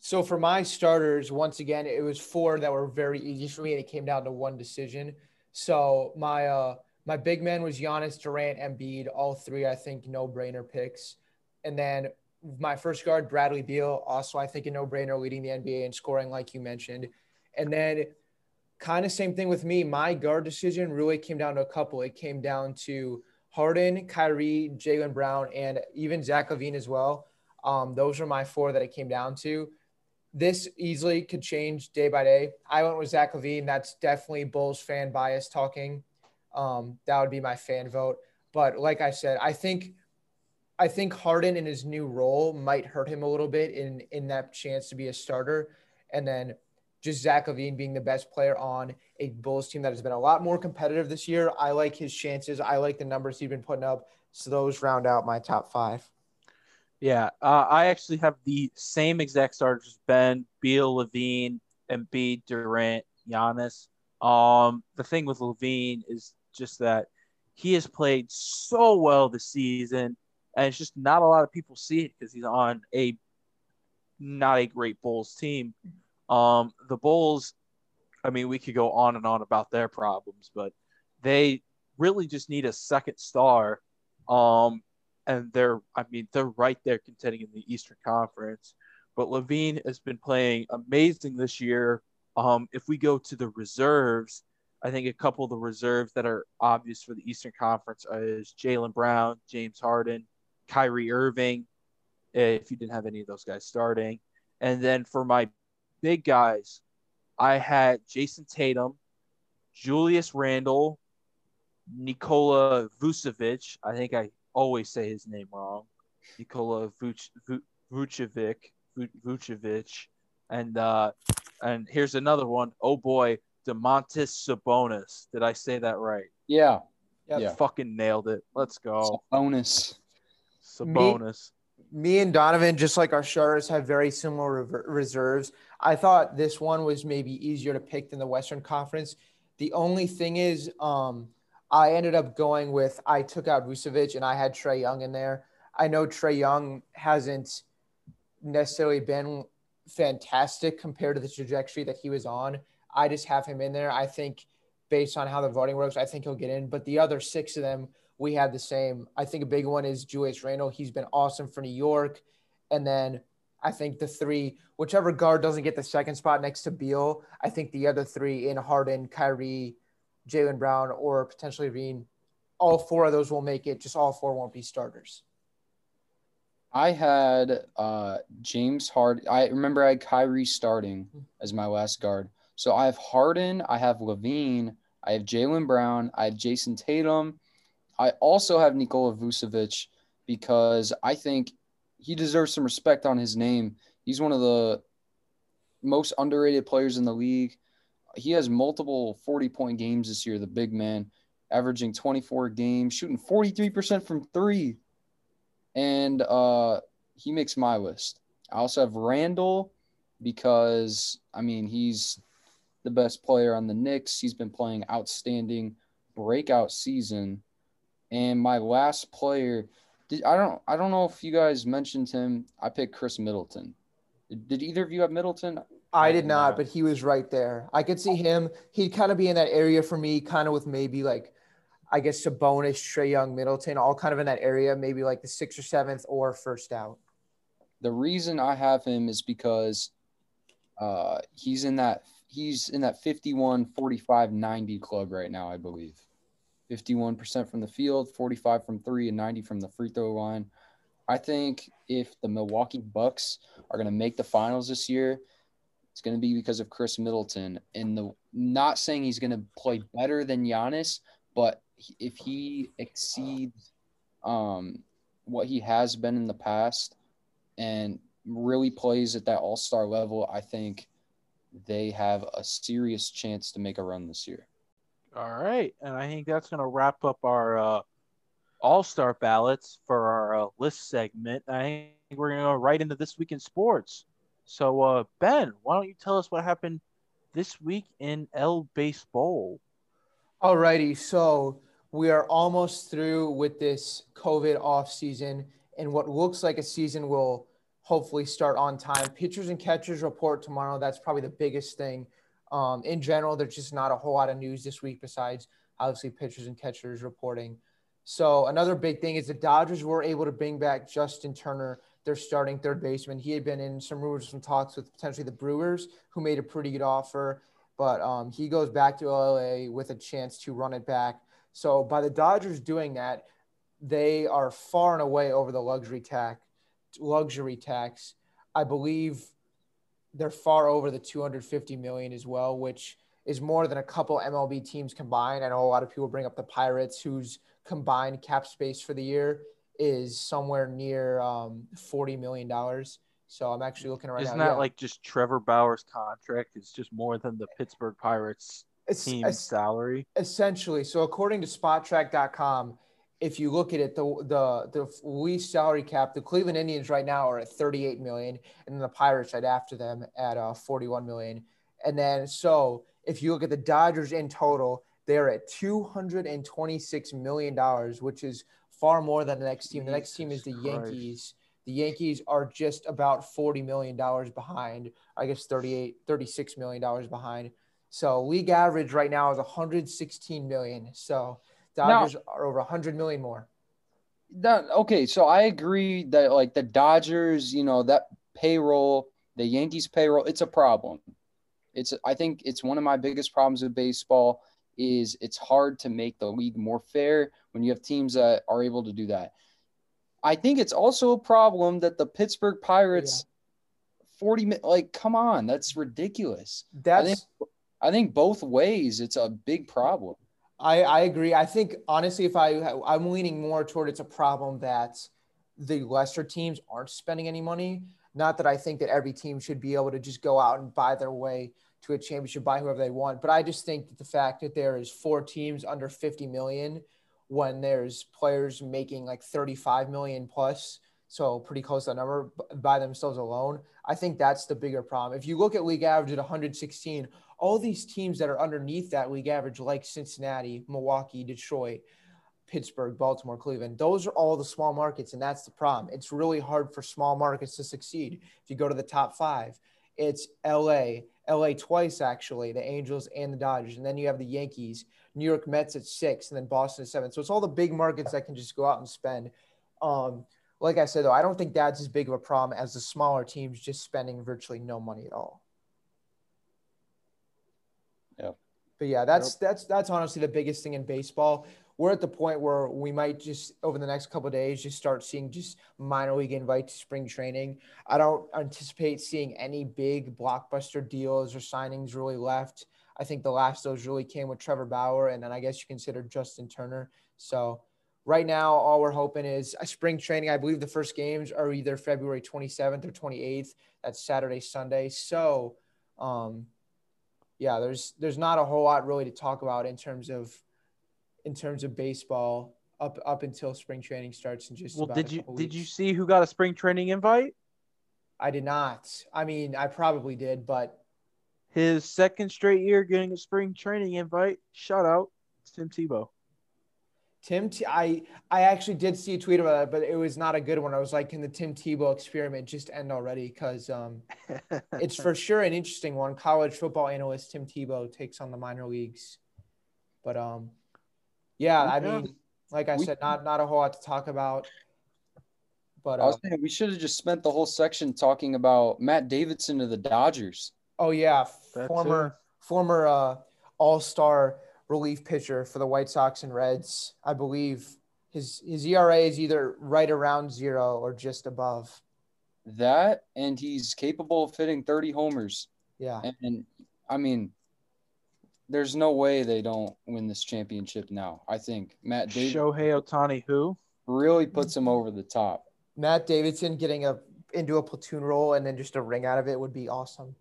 So for my starters, once again, it was four that were very easy for me, and it came down to one decision. So my uh my big man was Giannis, Durant, Embiid, all three I think no brainer picks, and then my first guard Bradley Beal, also I think a no brainer, leading the NBA in scoring like you mentioned, and then kind of same thing with me. My guard decision really came down to a couple. It came down to Harden, Kyrie, Jaylen Brown, and even Zach LaVine as well. Um, those are my four that it came down to. This easily could change day by day. I went with Zach LaVine. That's definitely Bulls fan bias talking. Um, that would be my fan vote. But like I said, I think I think Harden in his new role might hurt him a little bit in in that chance to be a starter. And then just Zach LaVine being the best player on a Bulls team that has been a lot more competitive this year. I like his chances. I like the numbers he's been putting up. So those round out my top five. Yeah, uh, I actually have the same exact starters: Ben, Beal, LaVine, Embiid, Durant, Giannis. Um, the thing with LaVine is just that he has played so well this season, and it's just not a lot of people see it because he's on a not a great Bulls team. Um, the Bulls, I mean, we could go on and on about their problems, but they really just need a second star. Um, and they're, I mean, they're right there contending in the Eastern Conference. But LaVine has been playing amazing this year. Um, if we go to the reserves, I think a couple of the reserves that are obvious for the Eastern Conference is Jaylen Brown, James Harden, Kyrie Irving, if you didn't have any of those guys starting. And then for my big guys, I had Jayson Tatum, Julius Randle, Nikola Vucevic. I think I always say his name wrong. Nikola Vuc- Vucevic, Vucevic, and uh, and here's another one. Oh boy, Domantas Sabonis. Did I say that right? Yeah. Yep. Yeah. Fucking nailed it. Let's go. Sabonis. Sabonis me and Donovan, just like our starters, have very similar reserves. I thought this one was maybe easier to pick than the Western Conference. The only thing is, um, I ended up going with I took out Vucevic and I had Trae Young in there. I know Trae Young hasn't necessarily been fantastic compared to the trajectory that he was on. I just have him in there. I think based on how the voting works, I think he'll get in. But the other six of them we had the same. I think a big one is Julius Randle. He's been awesome for New York. And then I think the three, whichever guard doesn't get the second spot next to Beal, I think the other three in Harden, Kyrie, Jaylen Brown, or potentially Reen, all four of those will make it. Just all four won't be starters. I had uh, James Harden. I remember I had Kyrie starting as my last guard. So I have Harden, I have LaVine, I have Jaylen Brown, I have Jayson Tatum, I also have Nikola Vucevic because I think he deserves some respect on his name. He's one of the most underrated players in the league. He has multiple 40 point games this year, the big man, averaging 24 games, shooting 43% from three. And uh, he makes my list. I also have Randle because, I mean, he's the best player on the Knicks. He's been playing outstanding breakout season. And my last player, did, I don't I don't know if you guys mentioned him. I picked Khris Middleton. Did, did either of you have Middleton? I did not, but he was right there. I could see him. He'd kind of be in that area for me, kind of with maybe like, I guess Sabonis, Trae Young, Middleton, all kind of in that area, maybe like the sixth or seventh or first out. The reason I have him is because uh, he's in that he's in that 51 45 90 club right now, I believe. 51% from the field, 45 from 3 and 90 from the free throw line. I think if the Milwaukee Bucks are going to make the finals this year, it's going to be because of Khris Middleton. And the not saying he's going to play better than Giannis, but if he exceeds um, what he has been in the past and really plays at that all star level, I think they have a serious chance to make a run this year. All right. And I think that's going to wrap up our uh, all star ballots for our uh, list segment. I think we're going to go right into this week in sports. So, uh, Ben, why don't you tell us what happened this week in El Baseball? All righty. So, we are almost through with this COVID off season, and what looks like a season will hopefully start on time. Pitchers and catchers report tomorrow. That's probably the biggest thing. Um, in general, there's just not a whole lot of news this week besides obviously pitchers and catchers reporting. So another big thing is the Dodgers were able to bring back Justin Turner, their starting third baseman. He had been in some rumors, some talks with potentially the Brewers, who made a pretty good offer, but um, he goes back to LA with a chance to run it back. So by the Dodgers doing that, they are far and away over the luxury tax. Luxury tax, I believe they're far over the 250 million as well, which is more than a couple MLB teams combined. I know a lot of people bring up the Pirates, whose combined cap space for the year is somewhere near um, forty million dollars. So I'm actually looking right Isn't now. that yeah. like just Trevor Bauer's contract? It's just more than the Pittsburgh Pirates team it's- salary. essentially so according to spotrac.com if you look at it the the the least salary cap the cleveland indians right now are at 38 million and then the pirates right after them at uh, 41 million. And then so if you look at the dodgers in total they're at 226 million dollars which is far more than the next team. The next team is the yankees. The yankees are just about 40 million dollars behind i guess 38 36 million dollars behind. So league average right now is 116 million. So Dodgers are over 100 million more. That okay, so I agree that like the Dodgers, you know, that payroll, the Yankees payroll, it's a problem. It's I think it's one of my biggest problems with baseball is it's hard to make the league more fair when you have teams that are able to do that. I think it's also a problem that the Pittsburgh Pirates 40 like come on, that's ridiculous. That's think- I think both ways it's a big problem. I, I agree. I think honestly, if I I'm leaning more toward it's a problem that the lesser teams aren't spending any money. Not that I think that every team should be able to just go out and buy their way to a championship, buy whoever they want. But I just think that the fact that there is four teams under 50 million when there's players making like 35 million plus, so pretty close to that number by themselves alone. I think that's the bigger problem. If you look at league average at 116, all these teams that are underneath that league average, like Cincinnati, Milwaukee, Detroit, Pittsburgh, Baltimore, Cleveland, those are all the small markets, and that's the problem. It's really hard for small markets to succeed. If you go to the top five, it's LA, LA twice actually, the Angels and the Dodgers, and then you have the Yankees, New York Mets at six, and then Boston at seven. So it's all the big markets that can just go out and spend. Um, like I said, though, I don't think that's as big of a problem as the smaller teams just spending virtually no money at all. Yeah. But yeah, that's that's that's honestly the biggest thing in baseball. We're at the point where we might just over the next couple of days just start seeing just minor league invites to spring training. I don't anticipate seeing any big blockbuster deals or signings really left. I think the last of those really came with Trevor Bauer, and then I guess you consider Justin Turner. So right now, all we're hoping is a spring training. I believe the first games are either February 27th or 28th. That's Saturday, Sunday. So, um, yeah, there's there's not a whole lot really to talk about in terms of in terms of baseball up up until spring training starts and just Well, about did you couple did you see who got a spring training invite? I did not. I mean, I probably did, but His second straight year getting a spring training invite. Shout out Tim Tebow. Tim, T- I I actually did see a tweet about it, but it was not a good one. I was like, can the Tim Tebow experiment just end already? Because um, it's for sure an interesting one. College football analyst Tim Tebow takes on the minor leagues, but um, yeah, I mean, like I said, not not a whole lot to talk about. But I was uh, saying we should have just spent the whole section talking about Matt Davidson to the Dodgers. oh yeah, That former too. former uh, All Star relief pitcher for the White Sox and Reds. I believe his his ERA is either right around zero or just above. That and he's capable of hitting 30 homers. Yeah. And, and I mean, there's no way they don't win this championship now. I think Matt Davidson Shohei Ohtani, who? really puts him over the top. Matt Davidson getting a into a platoon role and then just a ring out of it would be awesome.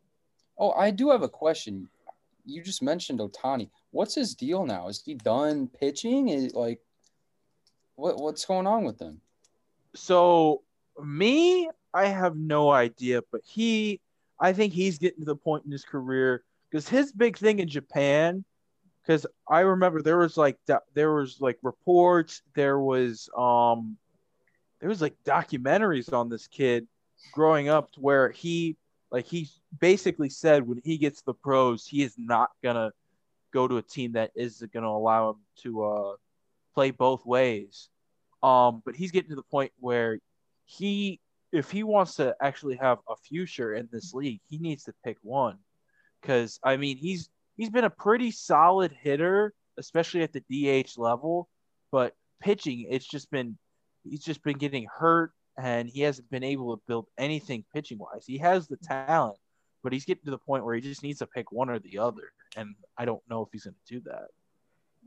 Oh, I do have a question. You just mentioned Ohtani. What's his deal now? Is he done pitching? Is like what what's going on with him? So me, I have no idea, but he, I think he's getting to the point in his career because his big thing in Japan, because I remember there was like there was like reports, there was um, there was like documentaries on this kid growing up where he like he basically said when he gets the pros, he is not gonna go to a team that is gonna allow him to uh play both ways. Um, but he's getting to the point where he, if he wants to actually have a future in this league, he needs to pick one. Because I mean, he's he's been a pretty solid hitter, especially at the DH level. But pitching, it's just been he's just been getting hurt, and he hasn't been able to build anything pitching wise. He has the talent, but he's getting to the point where he just needs to pick one or the other, and I don't know if he's going to do that.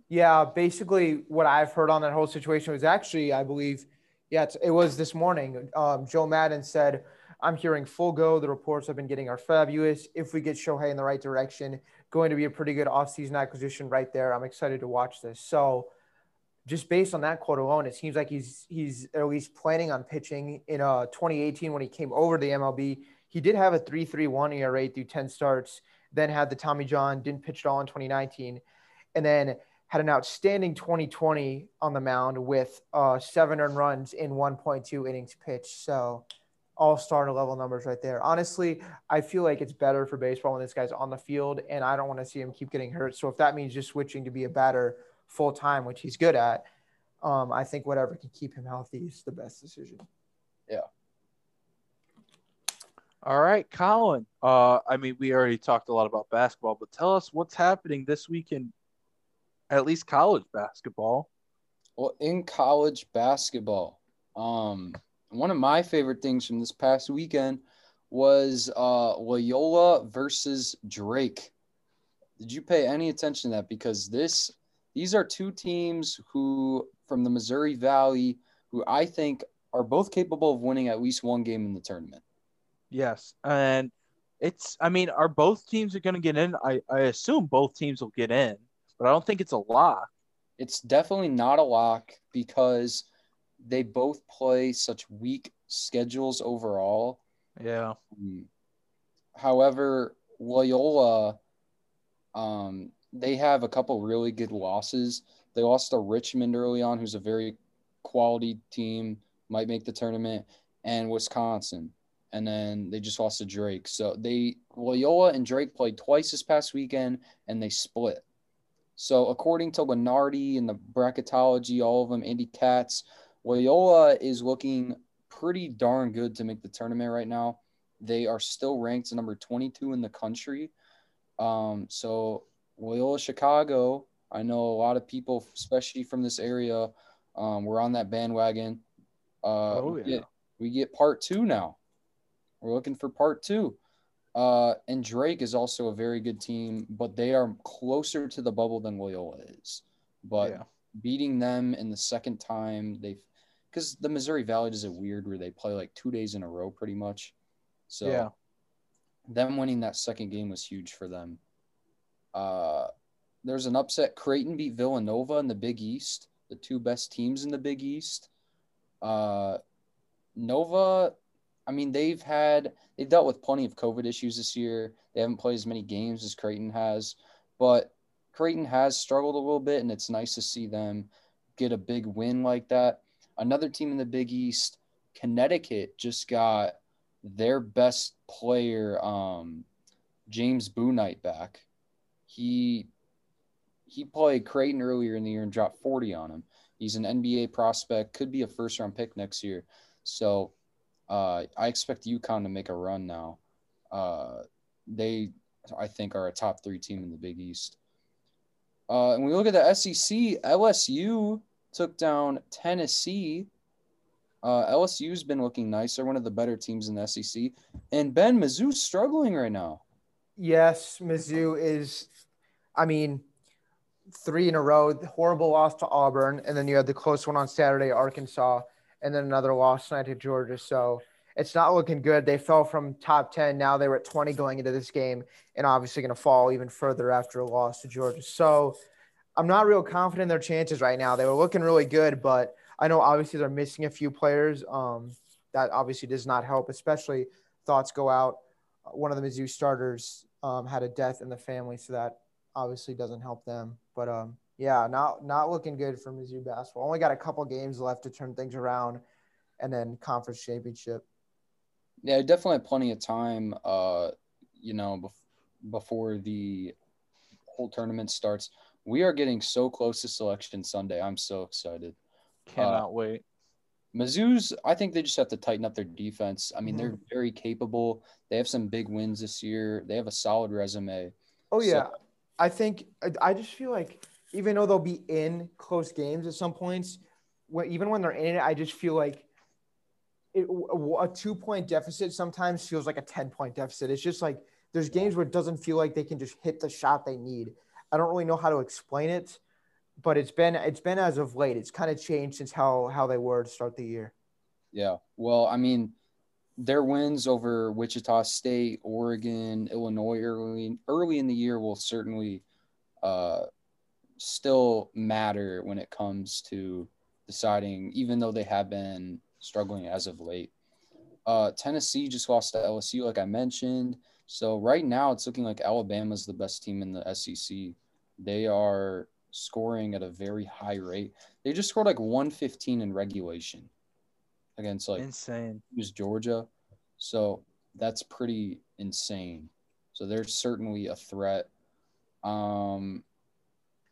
Yeah, basically what I've heard on that whole situation was actually, I believe, yeah, it was this morning. Um, Joe Maddon said, "I'm hearing full go. The reports I've been getting are fabulous. If we get Shohei in the right direction, going to be a pretty good offseason acquisition right there. I'm excited to watch this." So, just based on that quote alone, it seems like he's he's at least planning on pitching in uh 2018 when he came over to the MLB. He did have a 3.31 ERA through 10 starts, then had the Tommy John, didn't pitch at all in 2019, and then had an outstanding 2020 on the mound with uh, seven earned runs in 1.2 innings pitched. So, all star level numbers right there. Honestly, I feel like it's better for baseball when this guy's on the field, and I don't want to see him keep getting hurt. So, if that means just switching to be a batter full time, which he's good at, um, I think whatever can keep him healthy is the best decision. Yeah. All right, Colin. Uh, I mean, we already talked a lot about basketball, but tell us what's happening this week in at least college basketball. Well, in college basketball, um, one of my favorite things from this past weekend was uh, Loyola versus Drake. Did you pay any attention to that? Because this, these are two teams who from the Missouri Valley, who I think are both capable of winning at least one game in the tournament. Yes, and it's. I mean, are both teams are going to get in? I I assume both teams will get in, but I don't think it's a lock. It's definitely not a lock because they both play such weak schedules overall. Yeah. Um, However, Loyola, um, they have a couple really good losses. They lost to Richmond early on, who's a very quality team, might make the tournament, and Wisconsin. And then they just lost to Drake. So they Loyola and Drake played twice this past weekend, and they split. So according to Lunardi and the bracketology, all of them, Andy Katz, Loyola is looking pretty darn good to make the tournament right now. They are still ranked number 22 in the country. Um, so Loyola Chicago, I know a lot of people, especially from this area, um, we're on that bandwagon. Uh, Oh, we, yeah. get, we get part two now. We're looking for part two. Uh, and Drake is also a very good team, but they are closer to the bubble than Loyola is. But yeah. beating them in the second time, they've because the Missouri Valley does it weird where they play like two days in a row pretty much. So Yeah. them winning that second game was huge for them. Uh, there's an upset. Creighton beat Villanova in the Big East, the two best teams in the Big East. Uh, Nova, I mean, they've had they've dealt with plenty of COVID issues this year. They haven't played as many games as Creighton has, but Creighton has struggled a little bit, and it's nice to see them get a big win like that. Another team in the Big East, Connecticut, just got their best player, um, James Bouknight, back. He he played Creighton earlier in the year and dropped 40 on him. He's an NBA prospect, could be a first round pick next year. So uh, I expect UConn to make a run now. Uh, they, I think, are a top three team in the Big East. Uh, and we look at the SEC, LSU took down Tennessee. Uh, LSU's been looking nice. They're one of the better teams in the SEC. And Ben, Mizzou's struggling right now. Yes, Mizzou is. I mean, three in a row. Horrible loss to Auburn, and then you had the close one on Saturday, Arkansas, and then another loss tonight to Georgia. So it's not looking good. They fell from top ten. Now they were at twenty going into this game, and obviously going to fall even further after a loss to Georgia. So I'm not real confident in their chances right now. They were looking really good, but I know obviously they're missing a few players. Um, that obviously does not help, especially thoughts go out. One of the Mizzou starters um, had a death in the family, so that obviously doesn't help them. But um, yeah, not not looking good for Mizzou basketball. Only got a couple games left to turn things around, and then conference championship. Yeah, definitely plenty of time. Uh, you know, bef- before the whole tournament starts, we are getting so close to selection Sunday. I'm so excited. Cannot uh, wait. Mizzou's, I think they just have to tighten up their defense. I mean, mm-hmm. they're very capable. They have some big wins this year. They have a solid resume. Oh yeah, so, I think I just feel like even though they'll be in close games at some points, when, even when they're in it, I just feel like it, a two point deficit sometimes feels like a 10 point deficit. It's just like there's games where it doesn't feel like they can just hit the shot they need. I don't really know how to explain it, but it's been it's been as of late. It's kind of changed since how how they were to start the year. Yeah. Well, I mean, their wins over Wichita State, Oregon, Illinois early early in the year will certainly uh, still matter when it comes to deciding, even though they have been struggling as of late. Uh, Tennessee just lost to LSU, like I mentioned. So right now, it's looking like Alabama's the best team in the SEC. They are scoring at a very high rate. They just scored like 115 in regulation against like insane. Use Georgia, so that's pretty insane. So they're certainly a threat. Um,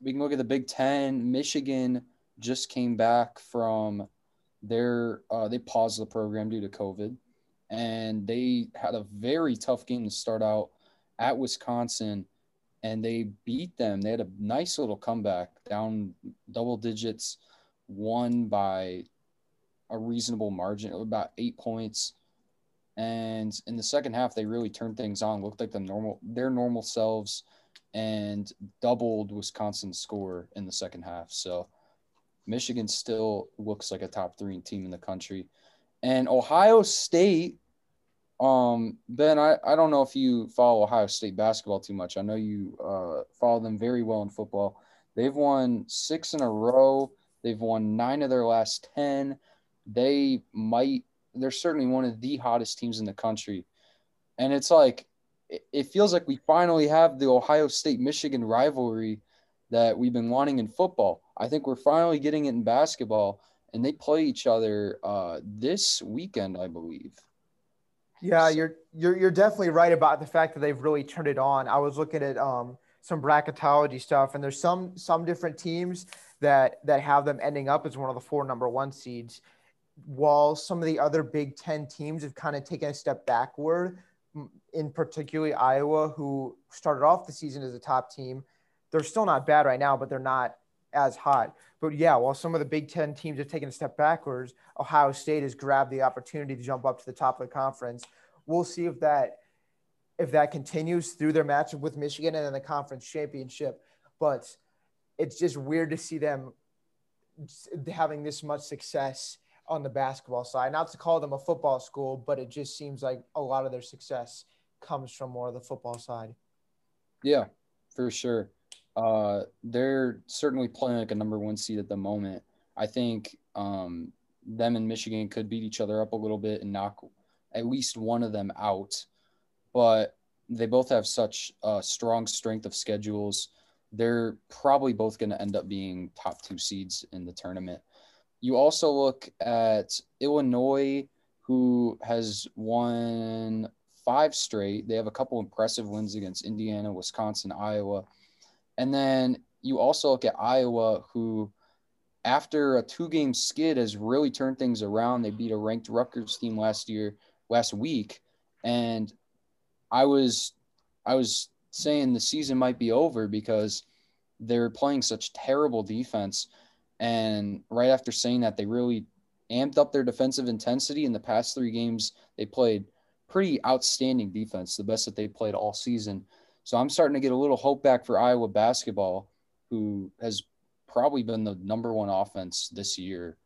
we can look at the Big Ten. Michigan just came back from their uh, they paused the program due to COVID, and they had a very tough game to start out at Wisconsin, and they beat them. They had a nice little comeback down double digits, won by a reasonable margin, about eight points. And in the second half, they really turned things on, looked like the normal their normal selves, and doubled Wisconsin's score in the second half. So Michigan still looks like a top three team in the country. And Ohio State, um, Ben, I, I don't know if you follow Ohio State basketball too much. I know you uh, follow them very well in football. They've won six in a row. They've won nine of their last 10 they might they're certainly one of the hottest teams in the country. And it's like it feels like we finally have the Ohio State Michigan rivalry that we've been wanting in football. I think we're finally getting it in basketball, and they play each other uh, this weekend, I believe. Yeah, you're you're you're definitely right about the fact that they've really turned it on. I was looking at um, some bracketology stuff, and there's some some different teams that that have them ending up as one of the four number one seeds while some of the other Big Ten teams have kind of taken a step backward, in particularly Iowa, who started off the season as a top team, they're still not bad right now, but they're not as hot. But yeah, while some of the Big Ten teams have taken a step backwards, Ohio State has grabbed the opportunity to jump up to the top of the conference. We'll see if that if that continues through their matchup with Michigan and then the conference championship. But it's just weird to see them having this much success on the basketball side. Not to call them a football school, but it just seems like a lot of their success comes from more of the football side. Yeah, for sure. Uh, they're certainly playing like a number one seed at the moment. I think um, them and Michigan could beat each other up a little bit and knock at least one of them out. But they both have such a strong strength of schedules. they're probably both going to end up being top two seeds in the tournament. You also look at Illinois, who has won five straight. They have a couple impressive wins against Indiana, Wisconsin, Iowa. And then you also look at Iowa, who, after a two game skid, has really turned things around. They beat a ranked Rutgers team last year, last week. And I was, I was saying the season might be over because they're playing such terrible defense. And right after saying that, they really amped up their defensive intensity in the past three games. They played pretty outstanding defense, the best that they played all season. So I'm starting to get a little hope back for Iowa basketball, who has probably been the number one offense this year.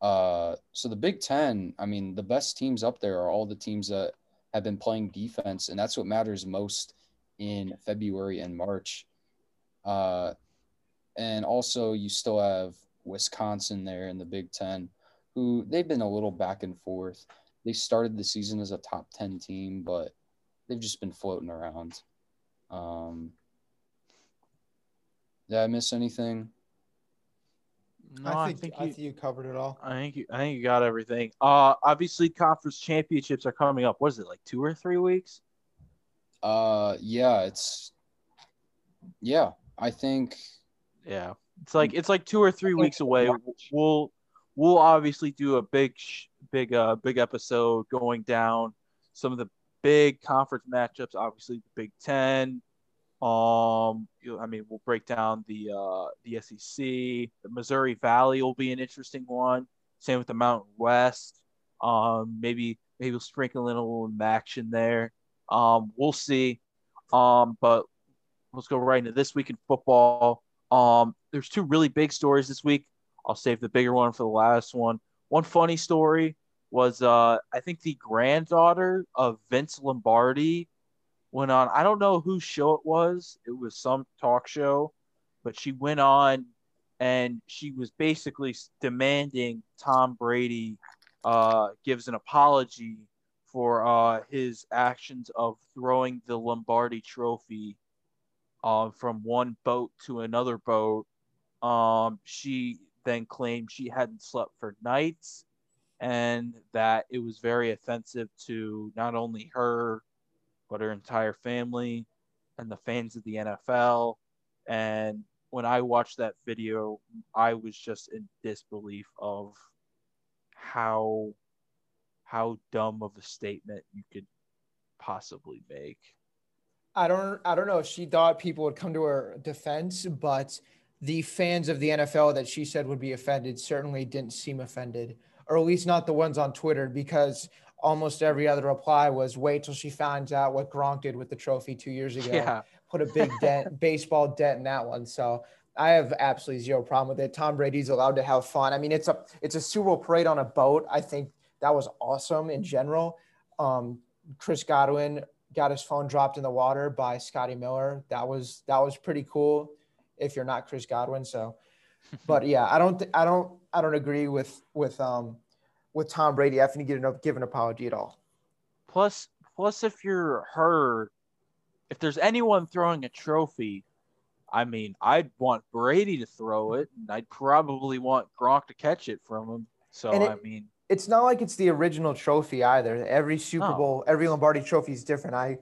Uh, so the Big Ten, I mean, the best teams up there are all the teams that have been playing defense, and that's what matters most in February and March. Uh, and also, you still have Wisconsin there in the Big Ten, who they've been a little back and forth. They started the season as a top 10 team, but they've just been floating around. Um, did I miss anything? No, I I think, think, I you, think you covered it all. I think you, I think you got everything. Uh, obviously, conference championships are coming up. What is it like two or three weeks? Uh, yeah, it's yeah. I think Yeah, it's like it's like two or three weeks away. We'll we'll obviously do a big big uh big episode going down some of the big conference matchups. Obviously, the Big Ten. Um, you I mean, we'll break down the uh the SEC. The Missouri Valley will be an interesting one. Same with the Mountain West. Um, maybe maybe we'll sprinkle in a little action there. Um, we'll see. Um, but let's go right into this week in football. Um, there's two really big stories this week. I'll save the bigger one for the last one. One funny story was uh, I think the granddaughter of Vince Lombardi went on. I don't know whose show it was. It was some talk show, but she went on and she was basically demanding Tom Brady uh, gives an apology for uh, his actions of throwing the Lombardi Trophy uh, from one boat to another boat. Um, she then claimed she hadn't slept for nights and that it was very offensive to not only her, but her entire family and the fans of the NFL. And when I watched that video, I was just in disbelief of how how dumb of a statement you could possibly make. I don't I don't know if she thought people would come to her defense, but the fans of the NFL that she said would be offended certainly didn't seem offended, or at least not the ones on Twitter, because almost every other reply was wait till she finds out what Gronk did with the trophy two years ago. Yeah. Put a big dent, baseball dent in that one. So I have absolutely zero problem with it. Tom Brady's allowed to have fun. I mean, it's a it's a Super Bowl parade on a boat. I think that was awesome in general. Um, Chris Godwin got his phone dropped in the water by Scotty Miller. That was that was pretty cool. If you're not Chris Godwin, so, but yeah, I don't th- I don't I don't agree with with um with Tom Brady having to get an, give an apology at all. Plus, plus, if you're hurt, if there's anyone throwing a trophy, I mean, I'd want Brady to throw it, and I'd probably want Gronk to catch it from him. So it- I mean, It's not like it's the original trophy either. Every Super No. Bowl, every Lombardi trophy is different. I,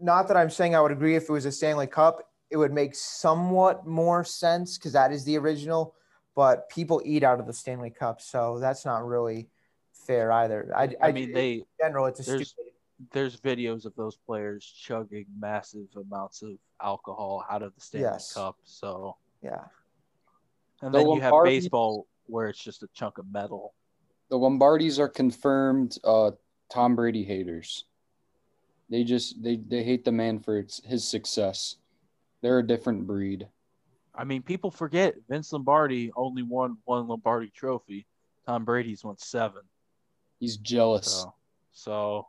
not that I'm saying I would agree if it was a Stanley Cup, it would make somewhat more sense because that is the original. But people eat out of the Stanley Cup, so that's not really fair either. I, I mean, they in general, it's a there's- stupid. there's videos of those players chugging massive amounts of alcohol out of the Stanley Yes. Cup. So, Yeah, and The then you have baseball where it's just a chunk of metal. The Lombardis are confirmed uh, Tom Brady haters. They just they they hate the man for its, his success. They're a different breed. I mean, people forget Vince Lombardi only won one Lombardi trophy. Tom Brady's won seven. He's jealous. So, so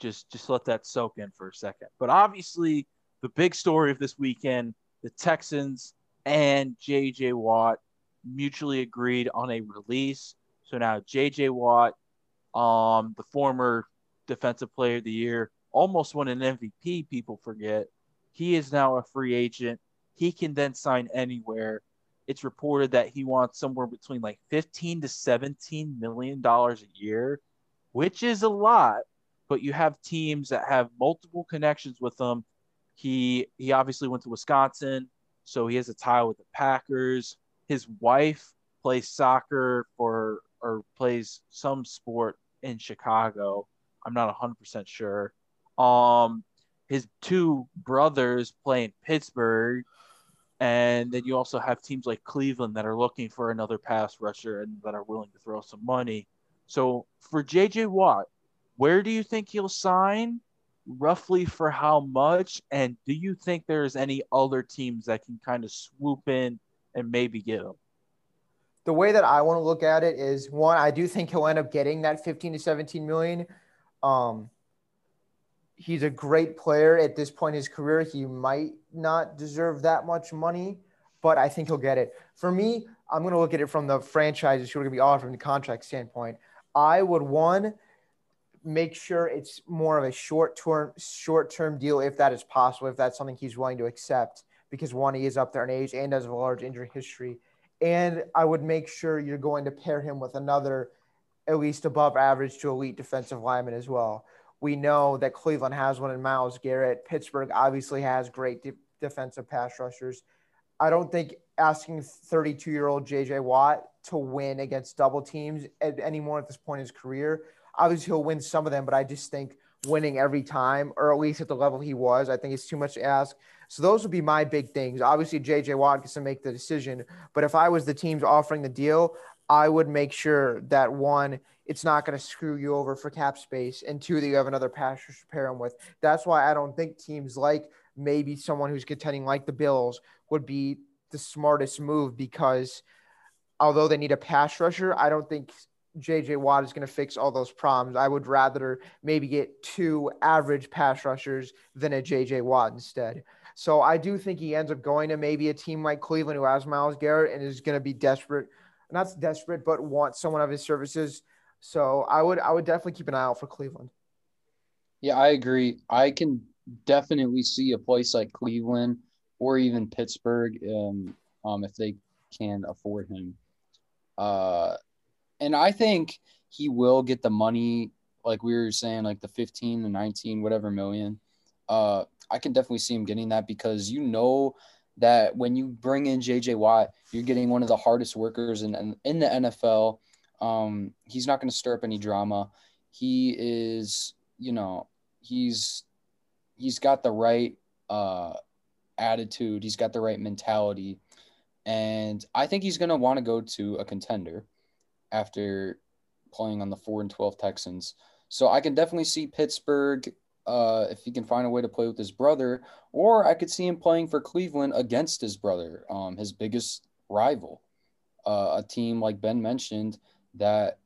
just just let that soak in for a second. But obviously, the big story of this weekend: the Texans and J.J. Watt mutually agreed on a release. So now J.J. Watt, um, the former Defensive Player of the Year, almost won an MVP. People forget he is now a free agent. he can then sign anywhere. It's reported that he wants somewhere between like 15 to 17 million dollars a year, which is a lot, but you have teams that have multiple connections with him. He he obviously went to Wisconsin, so he has a tie with the Packers. His wife plays soccer for or plays some sport in Chicago. I'm not 100% sure. Um, his two brothers play in Pittsburgh. And then you also have teams like Cleveland that are looking for another pass rusher and that are willing to throw some money. So for JJ Watt, where do you think he'll sign? Roughly for how much? And do you think there's any other teams that can kind of swoop in and maybe get him? The way that I want to look at it is one, I do think he'll end up getting that 15 to 17 million. Um, he's a great player at this point in his career. He might not deserve that much money, but I think he'll get it. For me, I'm going to look at it from the franchises who are going to be from the contract standpoint. I would one make sure it's more of a short term short term deal if that is possible, if that's something he's willing to accept, because one, he is up there in age and has a large injury history. And I would make sure you're going to pair him with another at least above average to elite defensive lineman as well. We know that Cleveland has one in Myles Garrett. Pittsburgh obviously has great de- defensive pass rushers. I don't think asking 32 year old JJ Watt to win against double teams at, anymore at this point in his career. Obviously, he'll win some of them, but I just think winning every time, or at least at the level he was, I think it's too much to ask. So those would be my big things. Obviously, JJ Watt gets to make the decision, but if I was the teams offering the deal, I would make sure that one, it's not going to screw you over for cap space, and two, that you have another pass rusher to pair him with. That's why I don't think teams like maybe someone who's contending like the Bills would be the smartest move because although they need a pass rusher, I don't think JJ Watt is going to fix all those problems. I would rather maybe get two average pass rushers than a JJ Watt instead. So I do think he ends up going to maybe a team like Cleveland who has Myles Garrett and is going to be desperate, not desperate, but want someone of his services. So I would I would definitely keep an eye out for Cleveland. Yeah, I agree. I can definitely see a place like Cleveland or even Pittsburgh um, um, if they can afford him. Uh, and I think he will get the money, like we were saying, like the 15 to 19, whatever million. Uh, I can definitely see him getting that because you know that when you bring in JJ Watt, you're getting one of the hardest workers in, in, the NFL. Um, he's not going to stir up any drama. He is, you know, he's he's got the right uh, attitude. He's got the right mentality, and I think he's going to want to go to a contender after playing on the four and twelve Texans. So I can definitely see Pittsburgh uh, if he can find a way to play with his brother, or I could see him playing for Cleveland against his brother, um, his biggest rival, uh, a team like Ben mentioned that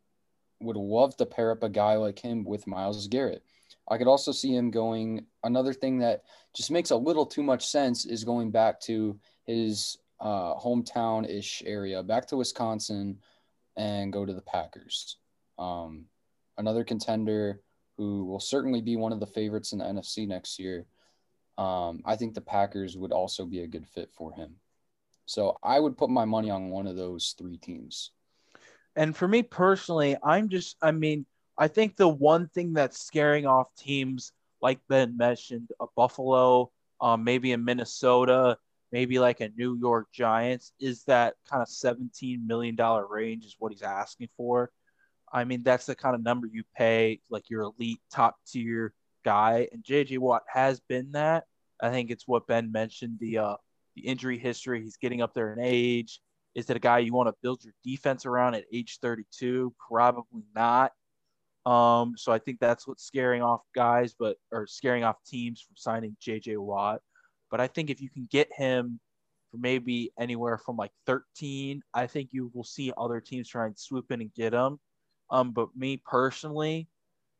would love to pair up a guy like him with Myles Garrett. I could also see him going. Another thing that just makes a little too much sense is going back to his uh, hometown ish area, back to Wisconsin, and go to the Packers. Um, another contender who will certainly be one of the favorites in the NFC next year. Um, I think the Packers would also be a good fit for him. So I would put my money on one of those three teams. And for me personally, I'm just, I mean, I think the one thing that's scaring off teams like Ben mentioned, a Buffalo, um, maybe a Minnesota, maybe like a New York Giants, is that kind of $17 million range is what he's asking for. I mean, that's the kind of number you pay like your elite top tier guy, and JJ Watt has been that. I think it's what Ben mentioned the uh, the injury history. He's getting up there in age. Is it a guy you want to build your defense around at age 32? Probably not. Um, so I think that's what's scaring off guys, but or scaring off teams from signing JJ Watt. But I think if you can get him for maybe anywhere from like 13, I think you will see other teams try and swoop in and get him. Um, but me personally,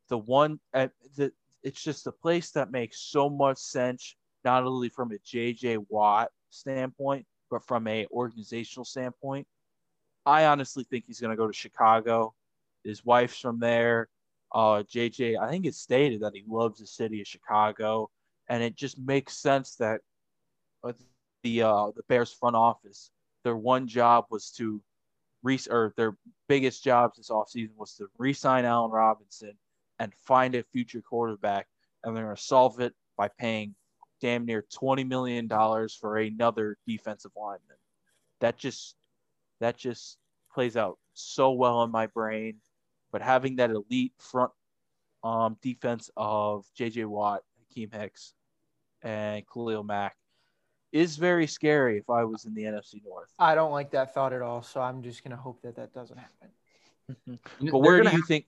the one uh, the it's just a place that makes so much sense, not only from a JJ Watt standpoint, but from a organizational standpoint. I honestly think he's going to go to Chicago. His wife's from there. Uh, JJ, I think it's stated that he loves the city of Chicago, and it just makes sense that the uh, the Bears front office. Their one job was to re or their biggest jobs this offseason was to re-sign Allen Robinson and find a future quarterback, and they're going to solve it by paying damn near twenty million dollars for another defensive lineman. That just that just plays out so well in my brain. But having that elite front um, defense of J.J. Watt, Akiem Hicks, and Khalil Mack is very scary if I was in the NFC North. I don't like that thought at all. So I'm just gonna hope that that doesn't happen. But where do you think?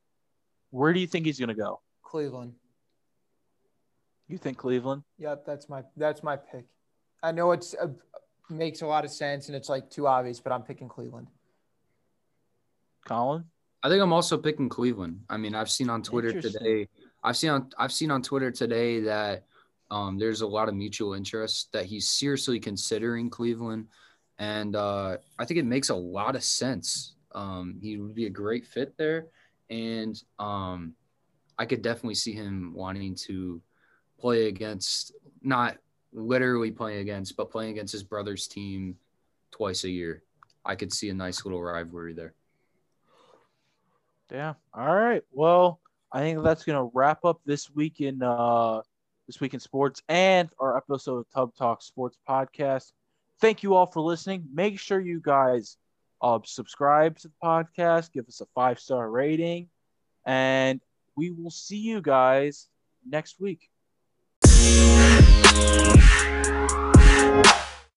Where do you think he's going to go? Cleveland. You think Cleveland? Yep, that's my that's my pick. I know it's uh, makes a lot of sense and it's like too obvious, but I'm picking Cleveland. Colin? I think I'm also picking Cleveland. I mean, I've seen on Twitter today. I've seen on I've seen on Twitter today that um, there's a lot of mutual interest that he's seriously considering Cleveland, and uh, I think it makes a lot of sense. Um, he would be a great fit there, and um, I could definitely see him wanting to play against not literally playing against, but playing against his brother's team twice a year. I could see a nice little rivalry there. Yeah. All right. Well, I think that's gonna wrap up this week in uh this week in sports and our episode of Tub Talk Sports Podcast. Thank you all for listening. Make sure you guys uh, subscribe to the podcast, give us a five star rating, and we will see you guys next week.